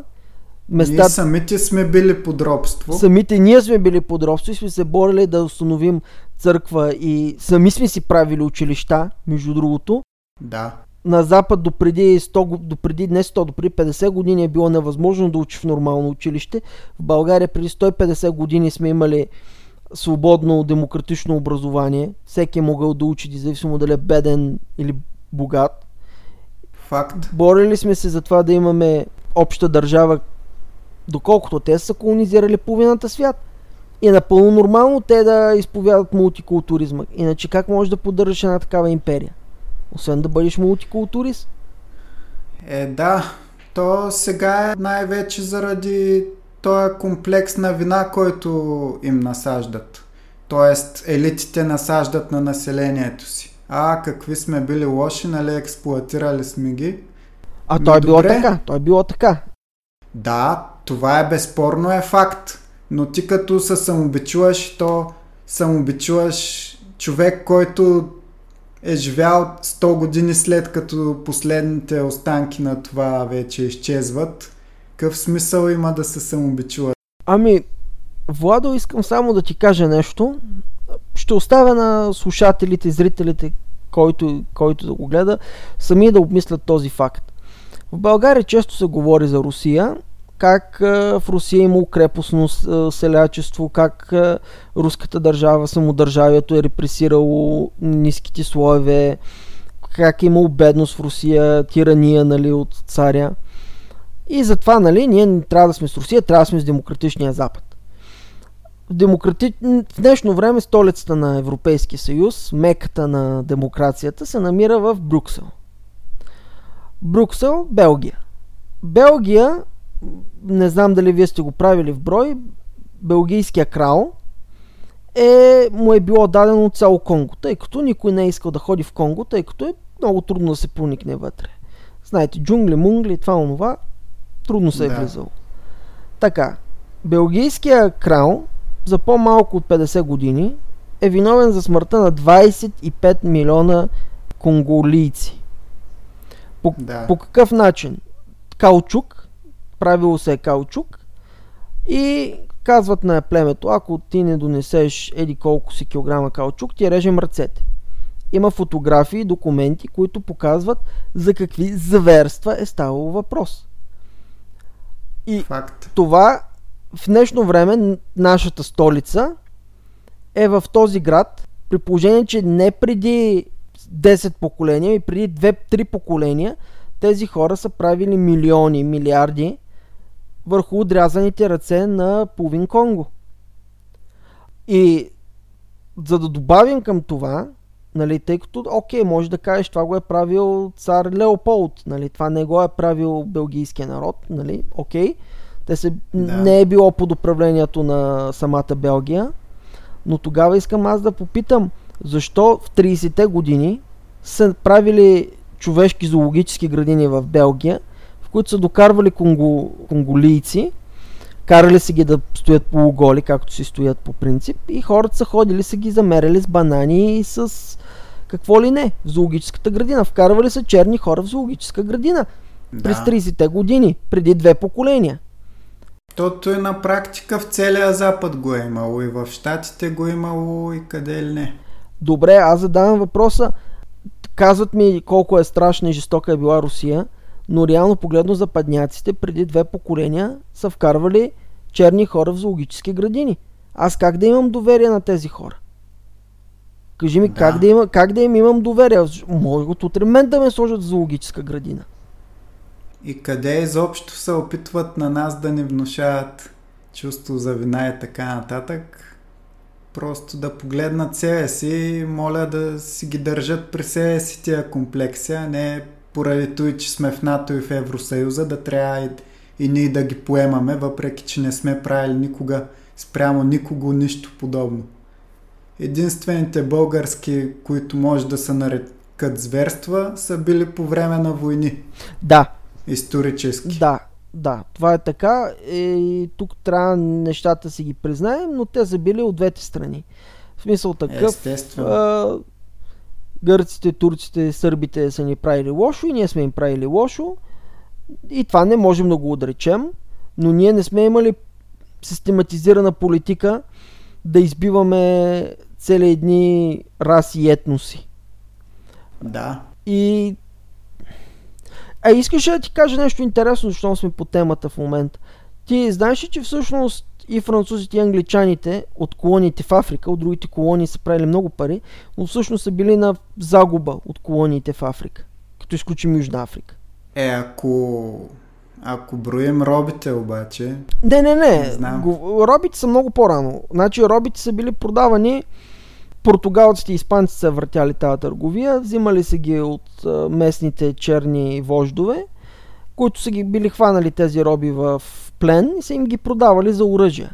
A: Места... Ние самите сме били под робство.
B: Самите ние сме били под робство и сме се борили да установим църква и сами сме си правили училища, между другото.
A: Да.
B: На Запад до преди 100, до преди не 100, до преди 50 години е било невъзможно да учи в нормално училище. В България преди 150 години сме имали свободно демократично образование. Всеки е могъл да учи, независимо дали е беден или богат.
A: Факт.
B: Борили сме се за това да имаме обща държава, доколкото те са колонизирали половината свят. И е напълно нормално те да изповядат мултикултуризма. Иначе как можеш да поддържаш една такава империя? Освен да бъдеш мултикултурист.
A: Е, да. То сега е най-вече заради този комплекс на вина, който им насаждат. Тоест, елитите насаждат на населението си. А, какви сме били лоши, нали, експлуатирали сме ги.
B: А то е било така, то е било така.
A: Да, това е безспорно е факт. Но ти като се самобичуваш, то самобичуваш човек, който е живял 100 години след като последните останки на това вече изчезват. Какъв смисъл има да се самобичува?
B: Ами, Владо, искам само да ти кажа нещо. Ще оставя на слушателите, зрителите, който, който да го гледа, сами да обмислят този факт. В България често се говори за Русия как в Русия има крепостно селячество, как руската държава, самодържавието е репресирало ниските слоеве, как е имало бедност в Русия, тирания нали, от царя. И затова, нали, ние не трябва да сме с Русия, трябва да сме с демократичния Запад. В, демократи... в днешно време столицата на Европейския съюз, меката на демокрацията, се намира в Брюксел. Брюксел, Белгия. Белгия, не знам дали вие сте го правили в брой, белгийския крал е, му е било дадено цяло Конго, тъй като никой не е искал да ходи в Конго, тъй като е много трудно да се проникне вътре. Знаете, джунгли, мунгли, това, онова, трудно се е да. влизало. Така, белгийския крал за по-малко от 50 години е виновен за смъртта на 25 милиона конголийци. По, да. по какъв начин? Каучук, правило се е каучук и казват на племето, ако ти не донесеш еди колко си килограма каучук, ти режем ръцете. Има фотографии, документи, които показват за какви зверства е ставало въпрос. И Факт. това в днешно време нашата столица е в този град, при положение, че не преди 10 поколения, и преди 2-3 поколения, тези хора са правили милиони, милиарди върху отрязаните ръце на половин Конго. И за да добавим към това, нали, тъй като, окей, може да кажеш, това го е правил цар Леополд, нали, това не го е правил белгийския народ, нали, окей, те се, да. не е било под управлението на самата Белгия, но тогава искам аз да попитам, защо в 30-те години са правили човешки зоологически градини в Белгия, в които са докарвали конго, конголийци, карали се ги да стоят полуголи, както си стоят по принцип, и хората са ходили, са ги замеряли с банани и с какво ли не в зоологическата градина. Вкарвали са черни хора в зоологическа градина да. през 30-те години, преди две поколения.
A: Тото е на практика в целия Запад го е имало и в Штатите го е имало и къде ли не.
B: Добре, аз задавам въпроса. Казват ми колко е страшна и жестока е била Русия, но реално погледно западняците преди две поколения са вкарвали черни хора в зоологически градини. Аз как да имам доверие на тези хора? Кажи ми, да. как, да има, как да им имам доверие? Може от утре мен да ме сложат в зоологическа градина.
A: И къде изобщо се опитват на нас да ни внушават чувство за вина и така нататък. Просто да погледнат себе си и моля да си ги държат при себе си тия комплекси, а не поради той, че сме в НАТО и в Евросъюза, да трябва и, и ние да ги поемаме, въпреки че не сме правили никога спрямо никого нищо подобно. Единствените български, които може да се нарекат зверства, са били по време на войни.
B: Да,
A: Исторически.
B: Да, да, това е така и тук трябва нещата си ги признаем, но те са били от двете страни. В смисъл такъв.
A: Естествено. А,
B: гърците, турците, сърбите са ни правили лошо и ние сме им правили лошо. И това не можем да го отречем, но ние не сме имали систематизирана политика да избиваме цели едни раси и етноси.
A: Да.
B: И а искаш да ти кажа нещо интересно, защото сме по темата в момента? Ти знаеш ли, че всъщност и французите и англичаните от колониите в Африка, от другите колонии са правили много пари, но всъщност са били на загуба от колониите в Африка, като изключим Южна Африка.
A: Е, ако ако броим робите обаче...
B: Не, не, не. не знам. Робите са много по-рано. Значи робите са били продавани португалците и испанците са въртяли тази търговия, взимали са ги от местните черни вождове, които са ги били хванали тези роби в плен и са им ги продавали за оръжие.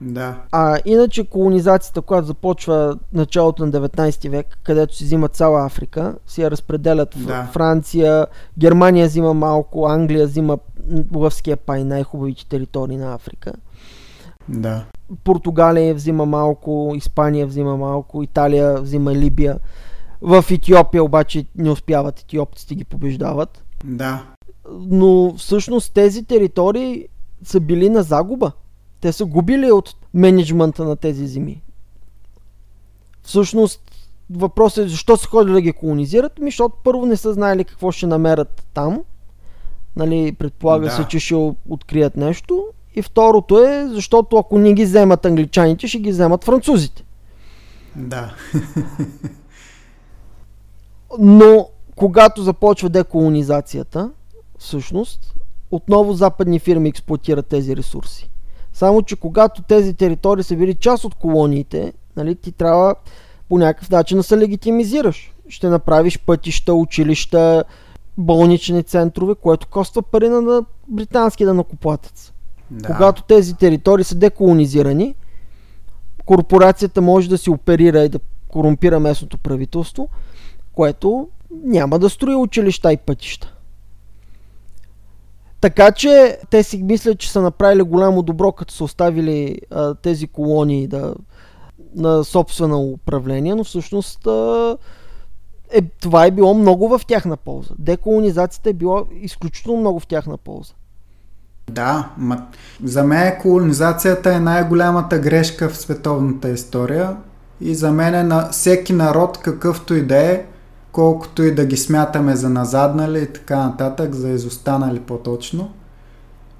A: Да.
B: А иначе колонизацията, която започва началото на 19 век, където си взимат цяла Африка, си я разпределят в да. Франция, Германия взима малко, Англия взима лъвския пай, най-хубавите територии на Африка.
A: Да.
B: Португалия взима малко, Испания взима малко, Италия взима Либия. В Етиопия обаче не успяват, етиопците ги побеждават.
A: Да.
B: Но всъщност тези територии са били на загуба. Те са губили от менеджмента на тези земи. Всъщност въпросът е защо са ходили да ги колонизират? Ми, защото първо не са знаели какво ще намерят там. Нали, предполага да. се, че ще открият нещо. И второто е, защото ако не ги вземат англичаните, ще ги вземат французите.
A: Да.
B: Но когато започва деколонизацията, всъщност, отново западни фирми експлуатират тези ресурси. Само, че когато тези територии са били част от колониите, нали, ти трябва по някакъв начин да се легитимизираш. Ще направиш пътища, училища, болнични центрове, което коства пари на британски данакоплатец. Да. Когато тези територии са деколонизирани, корпорацията може да си оперира и да корумпира местното правителство, което няма да строи училища и пътища. Така че те си мислят, че са направили голямо добро, като са оставили а, тези колонии да, на собствено управление, но всъщност а, е, това е било много в тяхна полза. Деколонизацията е било изключително много в тяхна полза.
A: Да, ма, за мен колонизацията е най-голямата грешка в световната история и за мен е на всеки народ, какъвто и да е, колкото и да ги смятаме за назаднали и така нататък, за изостанали по-точно,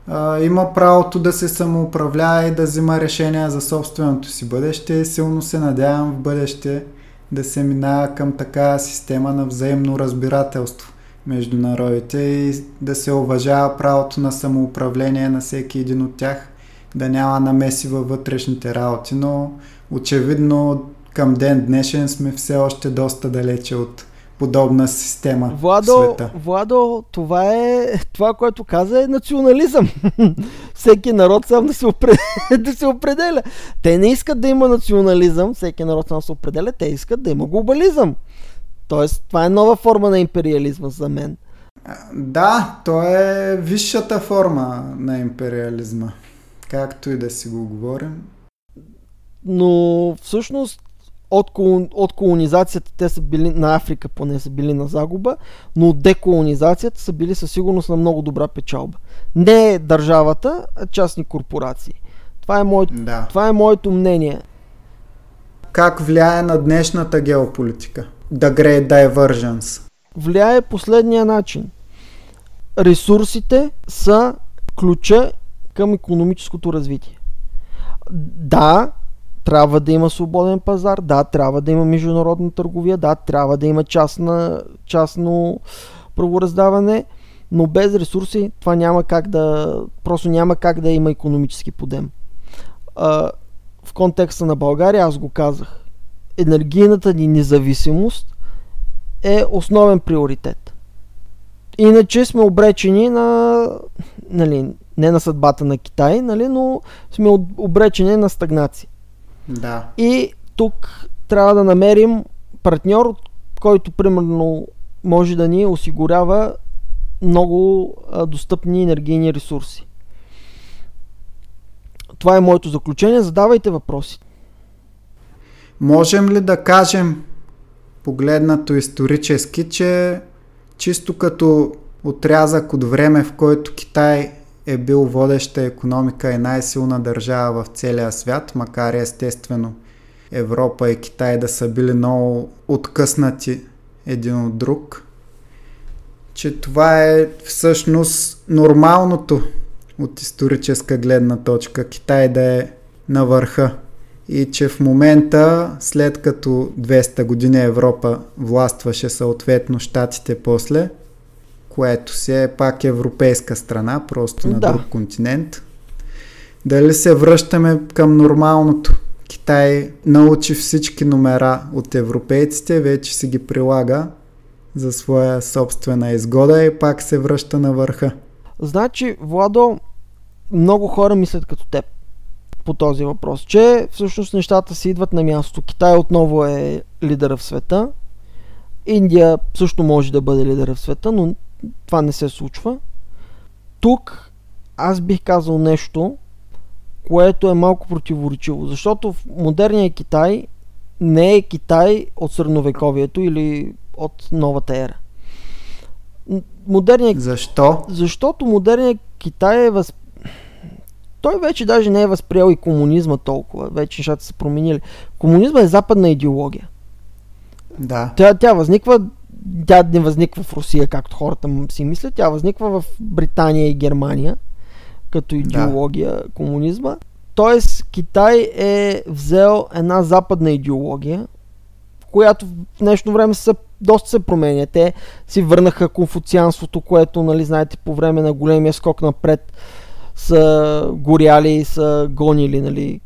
A: а, има правото да се самоуправлява и да взима решения за собственото си бъдеще. Силно се надявам в бъдеще да се минава към такава система на взаимно разбирателство между народите и да се уважава правото на самоуправление на всеки един от тях, да няма намеси във вътрешните работи, но очевидно към ден днешен сме все още доста далече от подобна система
B: Владо, в света. Владо, това е това, което каза е национализъм. всеки народ сам да се, определя, да се определя. Те не искат да има национализъм, всеки народ сам се определя, те искат да има глобализъм. Тоест, това е нова форма на империализма за мен.
A: Да, то е висшата форма на империализма. Както и да си го говорим.
B: Но всъщност от, от колонизацията те са били на Африка поне са били на загуба, но от деколонизацията са били със сигурност на много добра печалба. Не е държавата, а частни корпорации. Това е, моето, да. това е моето мнение.
A: Как влияе на днешната геополитика? The Great Divergence.
B: Влияе последния начин. Ресурсите са ключа към економическото развитие. Да, трябва да има свободен пазар, да, трябва да има международна търговия, да, трябва да има частна, частно правораздаване, но без ресурси това няма как да, просто няма как да има економически подем. А, в контекста на България аз го казах. Енергийната ни независимост е основен приоритет. Иначе сме обречени на, нали, не на съдбата на Китай, нали, но сме обречени на стагнация.
A: Да.
B: И тук трябва да намерим партньор, който примерно може да ни осигурява много а, достъпни енергийни ресурси. Това е моето заключение. Задавайте въпроси.
A: Можем ли да кажем, погледнато исторически, че чисто като отрязък от време, в който Китай е бил водеща економика и най-силна държава в целия свят, макар естествено Европа и Китай да са били много откъснати един от друг, че това е всъщност нормалното от историческа гледна точка Китай да е на върха. И че в момента, след като 200 години Европа властваше съответно щатите после, което си е пак европейска страна, просто на да. друг континент. Дали се връщаме към нормалното? Китай научи всички номера от европейците, вече си ги прилага за своя собствена изгода и пак се връща на върха.
B: Значи, Владо, много хора мислят като теб по този въпрос, че всъщност нещата си идват на място. Китай отново е лидера в света. Индия също може да бъде лидера в света, но това не се случва. Тук аз бих казал нещо, което е малко противоречиво, защото в модерния Китай не е Китай от средновековието или от новата ера.
A: Модерния... Защо?
B: Защото модерният Китай е въз... Той вече даже не е възприел и комунизма толкова. Вече нещата са променили. Комунизма е западна идеология.
A: Да.
B: Тя, тя възниква тя не възниква в Русия, както хората си мислят, тя възниква в Британия и Германия, като идеология да. комунизма. Тоест Китай е взел една западна идеология, която в днешно време се доста се променя. Те си върнаха конфуцианството, което, нали, знаете, по време на големия скок напред са горяли, са гонили, нали,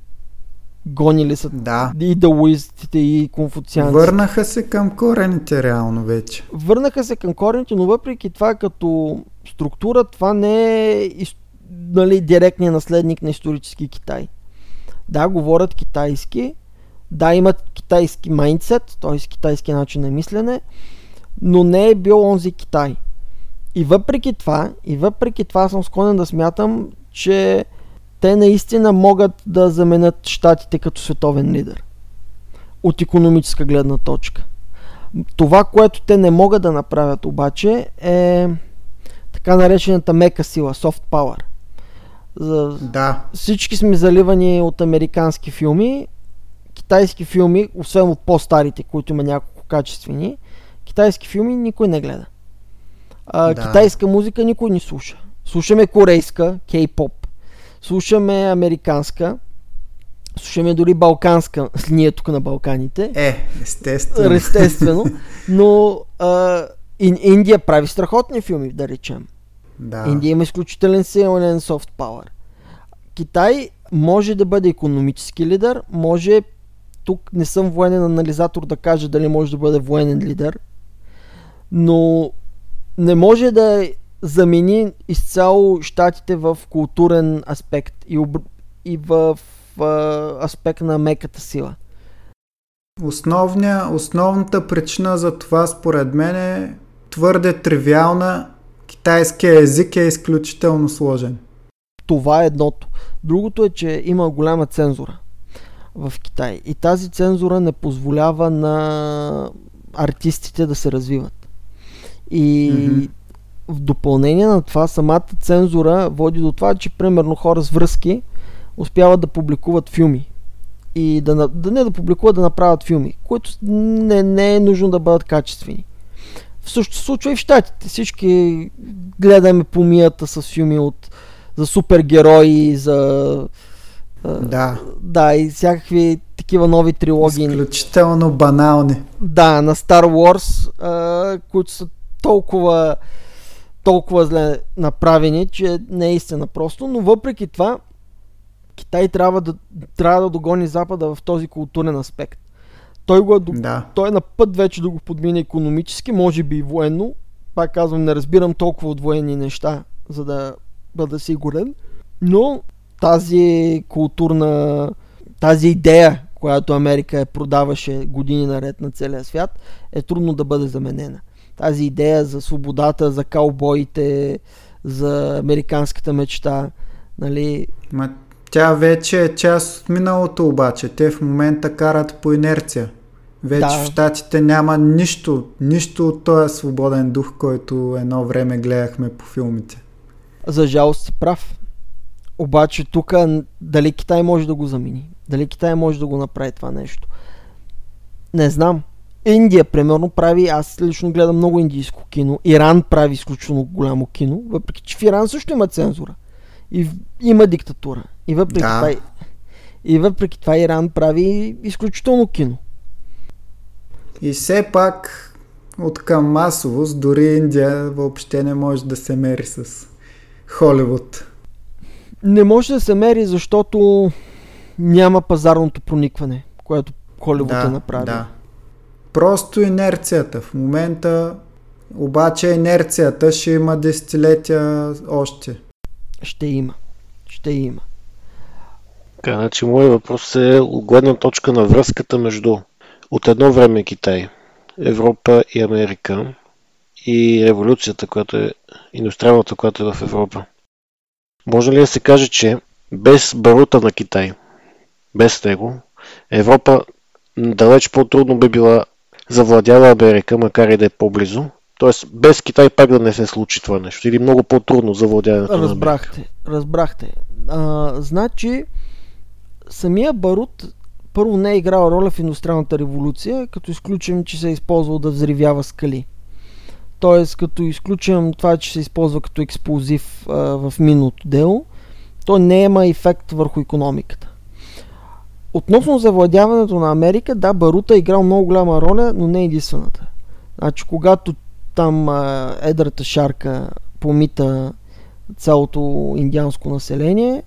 B: гонили са
A: да.
B: и даоистите, и конфуцианците.
A: Върнаха се към корените реално вече.
B: Върнаха се към корените, но въпреки това като структура, това не е нали, директният наследник на исторически Китай. Да, говорят китайски, да, имат китайски майндсет, т.е. китайски начин на мислене, но не е бил онзи Китай. И въпреки това, и въпреки това съм склонен да смятам, че те наистина могат да заменят щатите като световен лидер. От економическа гледна точка. Това, което те не могат да направят обаче е така наречената мека сила, soft power.
A: За... Да.
B: Всички сме заливани от американски филми, китайски филми, освен от по-старите, които има няколко качествени, китайски филми никой не гледа. А, да. Китайска музика никой не слуша. Слушаме корейска, кей-поп, слушаме американска, слушаме дори балканска, ние тук на Балканите.
A: Е, естествено.
B: Естествено. Но а, Индия прави страхотни филми, да речем.
A: Да.
B: Индия има изключителен силен софт пауър. Китай може да бъде економически лидер, може тук не съм военен анализатор да кажа дали може да бъде военен лидер, но не може да замени изцяло щатите в културен аспект и, об... и в, в аспект на меката сила.
A: Основня, основната причина за това според мен е твърде тривиална. Китайския език е изключително сложен.
B: Това е едното. Другото е, че има голяма цензура в Китай. И тази цензура не позволява на артистите да се развиват. И mm-hmm. В допълнение на това, самата цензура води до това, че примерно хора с връзки успяват да публикуват филми. И да, да не да публикуват, да направят филми, които не, не е нужно да бъдат качествени. В също се случва и в Штатите. Всички гледаме помията с филми от, за супергерои, за
A: да.
B: Да, и всякакви такива нови трилогии.
A: Изключително банални.
B: Да, на Star Wars, а, които са толкова толкова зле направени, че не е истина просто, но въпреки това Китай трябва да, трябва да догони Запада в този културен аспект. Той, го е,
A: да.
B: той е на път вече да го подмине економически, може би и военно. Пак казвам, не разбирам толкова от военни неща, за да бъда сигурен. Но тази културна, тази идея, която Америка е продаваше години наред на целия свят, е трудно да бъде заменена. Тази идея за свободата, за каубоите, за американската мечта, нали...
A: Ма, тя вече е част от миналото обаче. Те в момента карат по инерция. Вече да. в Штатите няма нищо, нищо от този свободен дух, който едно време гледахме по филмите.
B: За жалост си прав. Обаче тук дали Китай може да го замени? Дали Китай може да го направи това нещо? Не знам. Индия, примерно, прави, аз лично гледам много индийско кино. Иран прави изключително голямо кино, въпреки че в Иран също има цензура. И има диктатура. И въпреки, да. това, и въпреки това Иран прави изключително кино.
A: И все пак от към масовост, дори Индия въобще не може да се мери с Холивуд.
B: Не може да се мери, защото няма пазарното проникване, което Холивуд да, е направил. Да.
A: Просто инерцията. В момента обаче инерцията ще има десетилетия още.
B: Ще има. Ще има.
C: Така, значи моят въпрос е от гледна точка на връзката между от едно време Китай, Европа и Америка и революцията, която е индустриалната, която е в Европа. Може ли да се каже, че без барута на Китай, без него, Европа далеч по-трудно би била завладява Америка, макар и да е по-близо. Тоест, без Китай пак да не се случи това нещо. Или много по-трудно завладяването на
B: Разбрахте, разбрахте. Значи, самия барут първо не е играл роля в индустриалната революция, като изключим, че се е използвал да взривява скали. Тоест, като изключим това, че се използва като експлозив а, в миналото дело, то не има ефект върху економиката. Относно завладяването на Америка, да, Барута е играл много голяма роля, но не единствената. Значи, когато там а, едрата шарка помита цялото индианско население,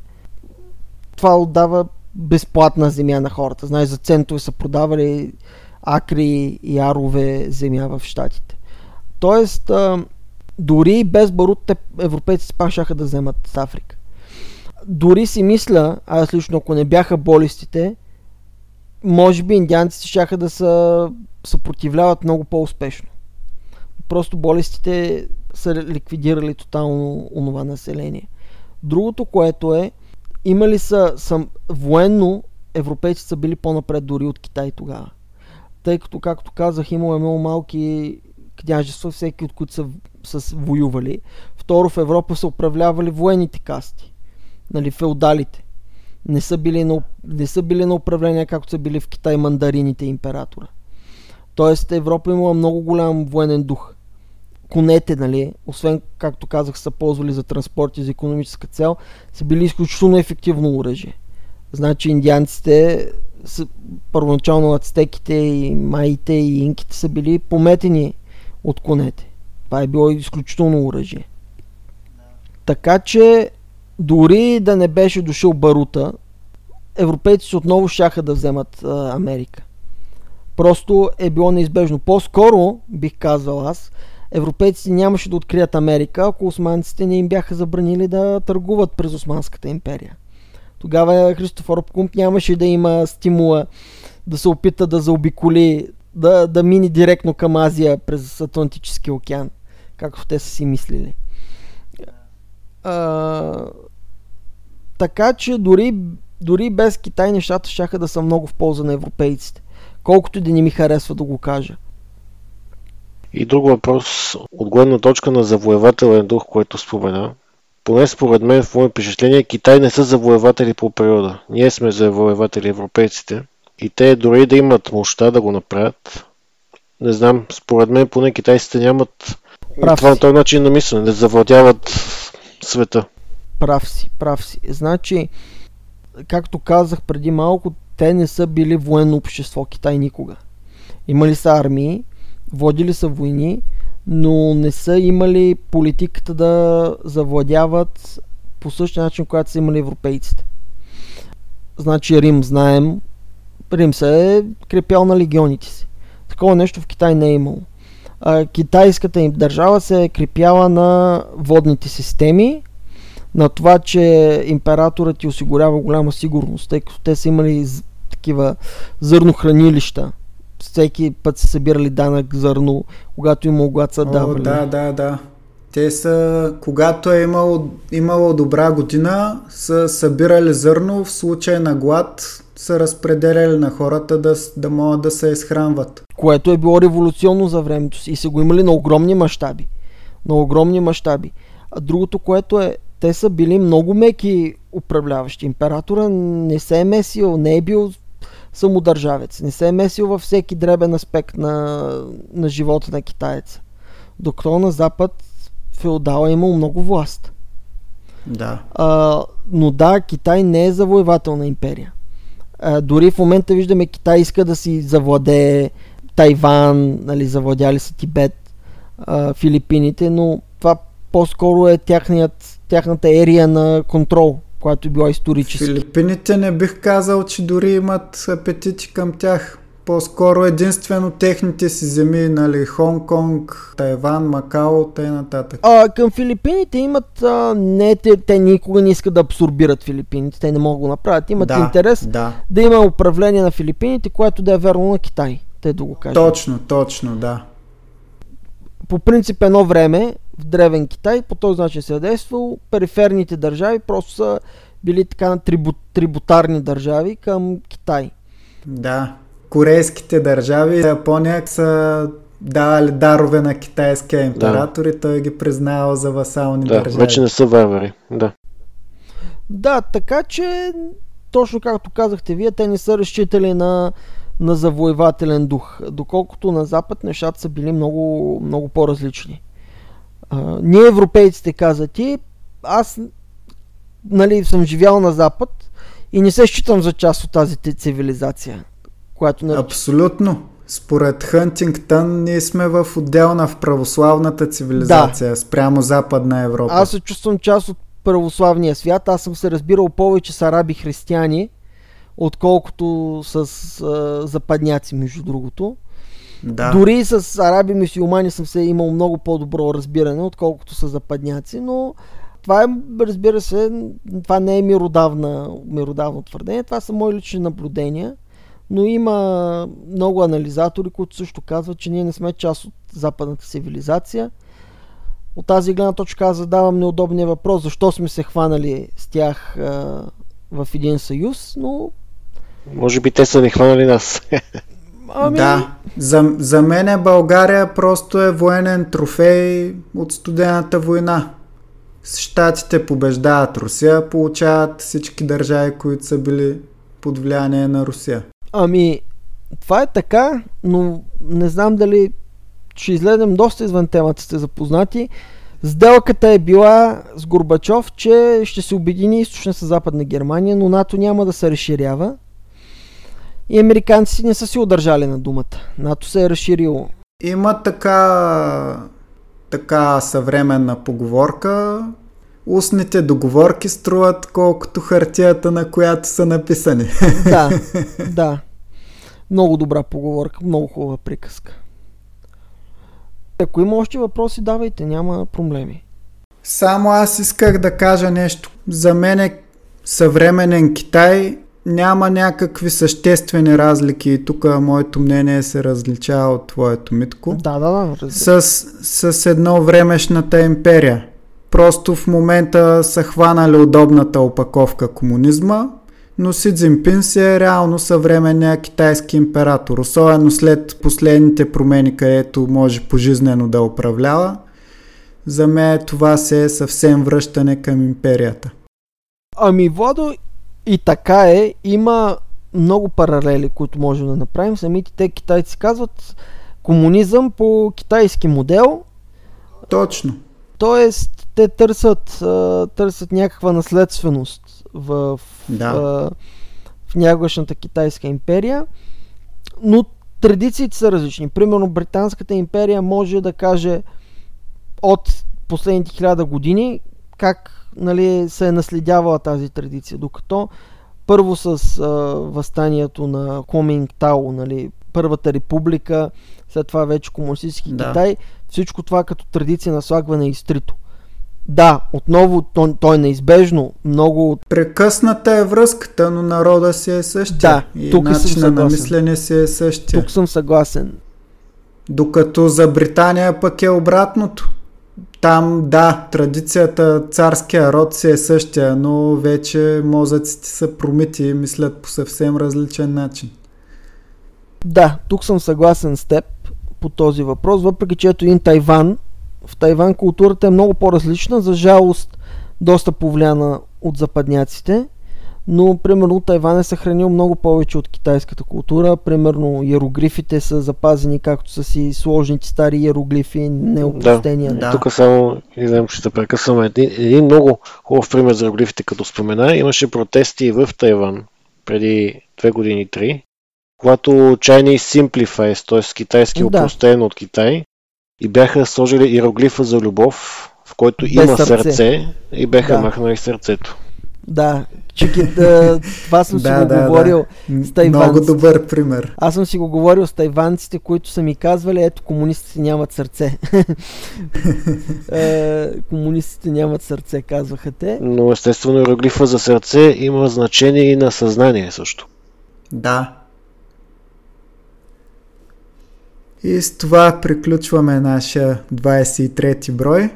B: това отдава безплатна земя на хората. Знаеш, за центове са продавали акри и арове земя в Штатите. Тоест, а, дори без барут, те европейците пак шаха да вземат Африка. Дори си мисля, аз лично ако не бяха болестите, може би индианците шаха да се съпротивляват много по-успешно. Просто болестите са ликвидирали тотално онова население. Другото, което е, имали са, са военно, европейците са били по-напред дори от Китай тогава. Тъй като, както казах, имало е много малки княжества, всеки от които са, са воювали. Второ, в Европа са управлявали военните касти, нали, феодалите. Не са, били на, не са били на управление, както са били в Китай мандарините императора. Тоест Европа имала много голям военен дух. Конете, нали, освен, както казах, са ползвали за транспорт и за економическа цел, са били изключително ефективно оръжие. Значи индианците, са, първоначално ацтеките и майите и инките са били пометени от конете. Това е било изключително оръжие. Така че дори да не беше дошъл Барута, европейците отново щяха да вземат а, Америка. Просто е било неизбежно. По-скоро, бих казал аз, европейците нямаше да открият Америка, ако османците не им бяха забранили да търгуват през Османската империя. Тогава Христофор Кумп нямаше да има стимула да се опита да заобиколи, да, да мини директно към Азия през Атлантическия океан, както те са си мислили. А, така че дори, дори без Китай нещата ще да са много в полза на европейците. Колкото и да не ми харесва да го кажа.
C: И друг въпрос, от гледна точка на завоевателен дух, който спомена. Поне според мен в мое впечатление, Китай не са завоеватели по периода. Ние сме завоеватели европейците. И те дори да имат мощта да го направят, не знам, според мен поне китайците нямат прав това, този начин на мислене, да завладяват света.
B: Прав си, прав си. Значи, както казах преди малко, те не са били военно общество Китай никога. Имали са армии, водили са войни, но не са имали политиката да завладяват по същия начин, когато са имали европейците. Значи Рим, знаем, Рим се е крепял на легионите си. Такова нещо в Китай не е имало. А, китайската им държава се е крепяла на водните системи, на това, че императорът ти осигурява голяма сигурност, тъй като те са имали такива зърнохранилища. Всеки път са събирали данък зърно, когато има когато са давали.
A: Да, да, да. Те са, когато е имало, имало добра година, са събирали зърно, в случай на глад са разпределяли на хората да, да могат да се изхранват.
B: Което е било революционно за времето си и са го имали на огромни мащаби. На огромни мащаби. А другото, което е, те са били много меки управляващи. Императора не се е месил, не е бил самодържавец, не се е месил във всеки дребен аспект на, на живота на китаеца. Докато на Запад феодала е имал много власт.
A: Да.
B: А, но да, Китай не е завоевателна империя. А, дори в момента виждаме Китай иска да си завладее Тайван, нали, завладяли са Тибет, а, Филипините, но това по-скоро е тяхният, тяхната ерия на контрол, която е била исторически.
A: Филипините не бих казал, че дори имат апетити към тях. По-скоро единствено техните си земи, нали, Хонг-Конг, Тайван, Макао, т.н. нататък.
B: А, към Филипините имат, а, не, те, те никога не искат да абсорбират Филипините, те не могат да го направят. Имат да, интерес
A: да.
B: да има управление на Филипините, което да е верно на Китай, те да го кажат.
A: Точно, точно, да.
B: По принцип едно време в Древен Китай по този начин се е действал, периферните държави просто са били така на трибут, трибутарни държави към Китай.
A: Да, корейските държави, Япония са давали дарове на китайския император да. и той ги признава за васални
C: да,
A: държави.
C: вече не са варвари, да.
B: Да, така че, точно както казахте вие, те не са разчитали на, на завоевателен дух, доколкото на Запад нещата са били много, много по-различни. А, ние европейците, каза ти, аз нали, съм живял на Запад и не се считам за част от тази цивилизация която
A: нарича. Абсолютно. според Хантингтън ние сме в отделна в православната цивилизация да. спрямо Западна Европа.
B: Аз се чувствам част от православния свят. Аз съм се разбирал повече с араби християни, отколкото с а, западняци, между другото. Да. Дори с араби мусулмани съм се имал много по-добро разбиране, отколкото с западняци, но това е, разбира се, това не е миродавна, миродавно твърдение, това са мои лични наблюдения, но има много анализатори, които също казват, че ние не сме част от западната цивилизация. От тази гледна точка аз задавам неудобния въпрос, защо сме се хванали с тях а, в един съюз, но...
C: Може би те са ни хванали нас.
A: Ами... Да, за, за мен България просто е военен трофей от студената война. Штатите побеждават Русия, получават всички държави, които са били под влияние на Русия.
B: Ами, това е така, но не знам дали ще излезем доста извън темата, сте запознати. Сделката е била с Горбачов, че ще се обедини източна с западна Германия, но НАТО няма да се разширява. И американците не са си удържали на думата. НАТО се е разширило.
A: Има така, така съвременна поговорка. Устните договорки струват колкото хартията, на която са написани.
B: Да, да. Много добра поговорка, много хубава приказка. Ако има още въпроси, давайте, няма проблеми.
A: Само аз исках да кажа нещо. За мен е съвременен Китай няма някакви съществени разлики и тук моето мнение се различава от твоето, Митко.
B: Да, да,
A: да. С, с едно времешната империя. Просто в момента са хванали удобната опаковка комунизма, но Си Цзинпин си е реално съвременния китайски император, особено след последните промени, където може пожизнено да управлява. За мен това се е съвсем връщане към империята.
B: Ами, Владо, и така е, има много паралели, които можем да направим. Самите те китайци казват комунизъм по китайски модел.
A: Точно.
B: Тоест, те търсят, търсят някаква наследственост в,
A: да.
B: в, в някогашната китайска империя, но традициите са различни. Примерно, Британската империя може да каже от последните хиляда години как нали, се е наследявала тази традиция. Докато първо с а, възстанието на Коминг-Тао, нали, Първата република, след това вече комунистически да. Китай, всичко това като традиция на слагване е изтрито. Да, отново то, то е неизбежно. Много...
A: Прекъсната е връзката, но народа си е същия.
B: Да, и тук начина
A: на мислене си е същия.
B: Тук съм съгласен.
A: Докато за Британия пък е обратното. Там, да, традицията, царския род си е същия, но вече мозъците са промити и мислят по съвсем различен начин.
B: Да, тук съм съгласен с теб по този въпрос, въпреки че ето един Тайван. В Тайван културата е много по-различна, за жалост доста повлияна от западняците но примерно Тайван е съхранил много повече от китайската култура. Примерно иероглифите са запазени както са си сложните стари иероглифи, неопростения.
C: Да, да. тук само, знам, ще прекъсвам един, един много хубав пример за иероглифите, като спомена. Имаше протести в Тайван преди две години, три, когато Chinese Simplifies, т.е. китайски да. упростен от Китай, и бяха сложили иероглифа за любов, в който Без има сърце. сърце и бяха да. махнали сърцето.
B: Да, че да, това съм да, си го да, говорил да. с тайванците.
A: Много добър пример.
B: Аз съм си го говорил с тайванците, които са ми казвали, ето комунистите нямат сърце. е, комунистите нямат сърце, казваха те.
C: Но естествено иероглифа за сърце има значение и на съзнание също.
A: Да. И с това приключваме нашия 23 брой.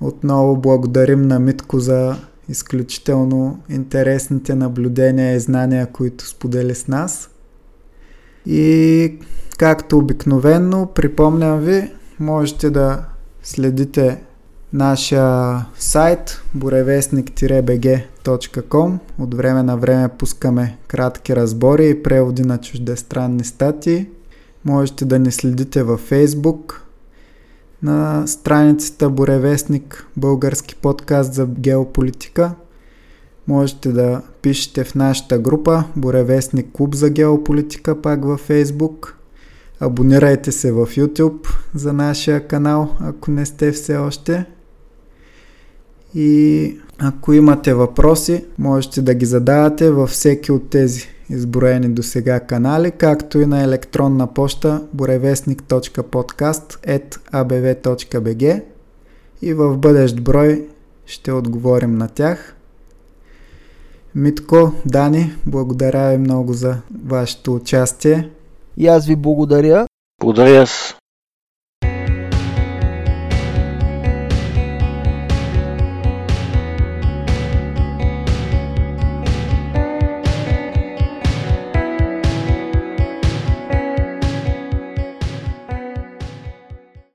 A: Отново благодарим на Митко за изключително интересните наблюдения и знания, които сподели с нас. И както обикновенно, припомням ви, можете да следите нашия сайт буревестник-bg.com От време на време пускаме кратки разбори и преводи на чуждестранни статии. Можете да ни следите във Facebook, на страницата Боревестник, български подкаст за геополитика. Можете да пишете в нашата група Боревестник клуб за геополитика пак във Facebook. Абонирайте се в YouTube за нашия канал, ако не сте все още. И ако имате въпроси, можете да ги задавате във всеки от тези изброени до сега канали, както и на електронна поща borevestnik.podcast.abv.bg и в бъдещ брой ще отговорим на тях. Митко, Дани, благодаря ви много за вашето участие.
B: И аз ви благодаря.
C: Благодаря аз.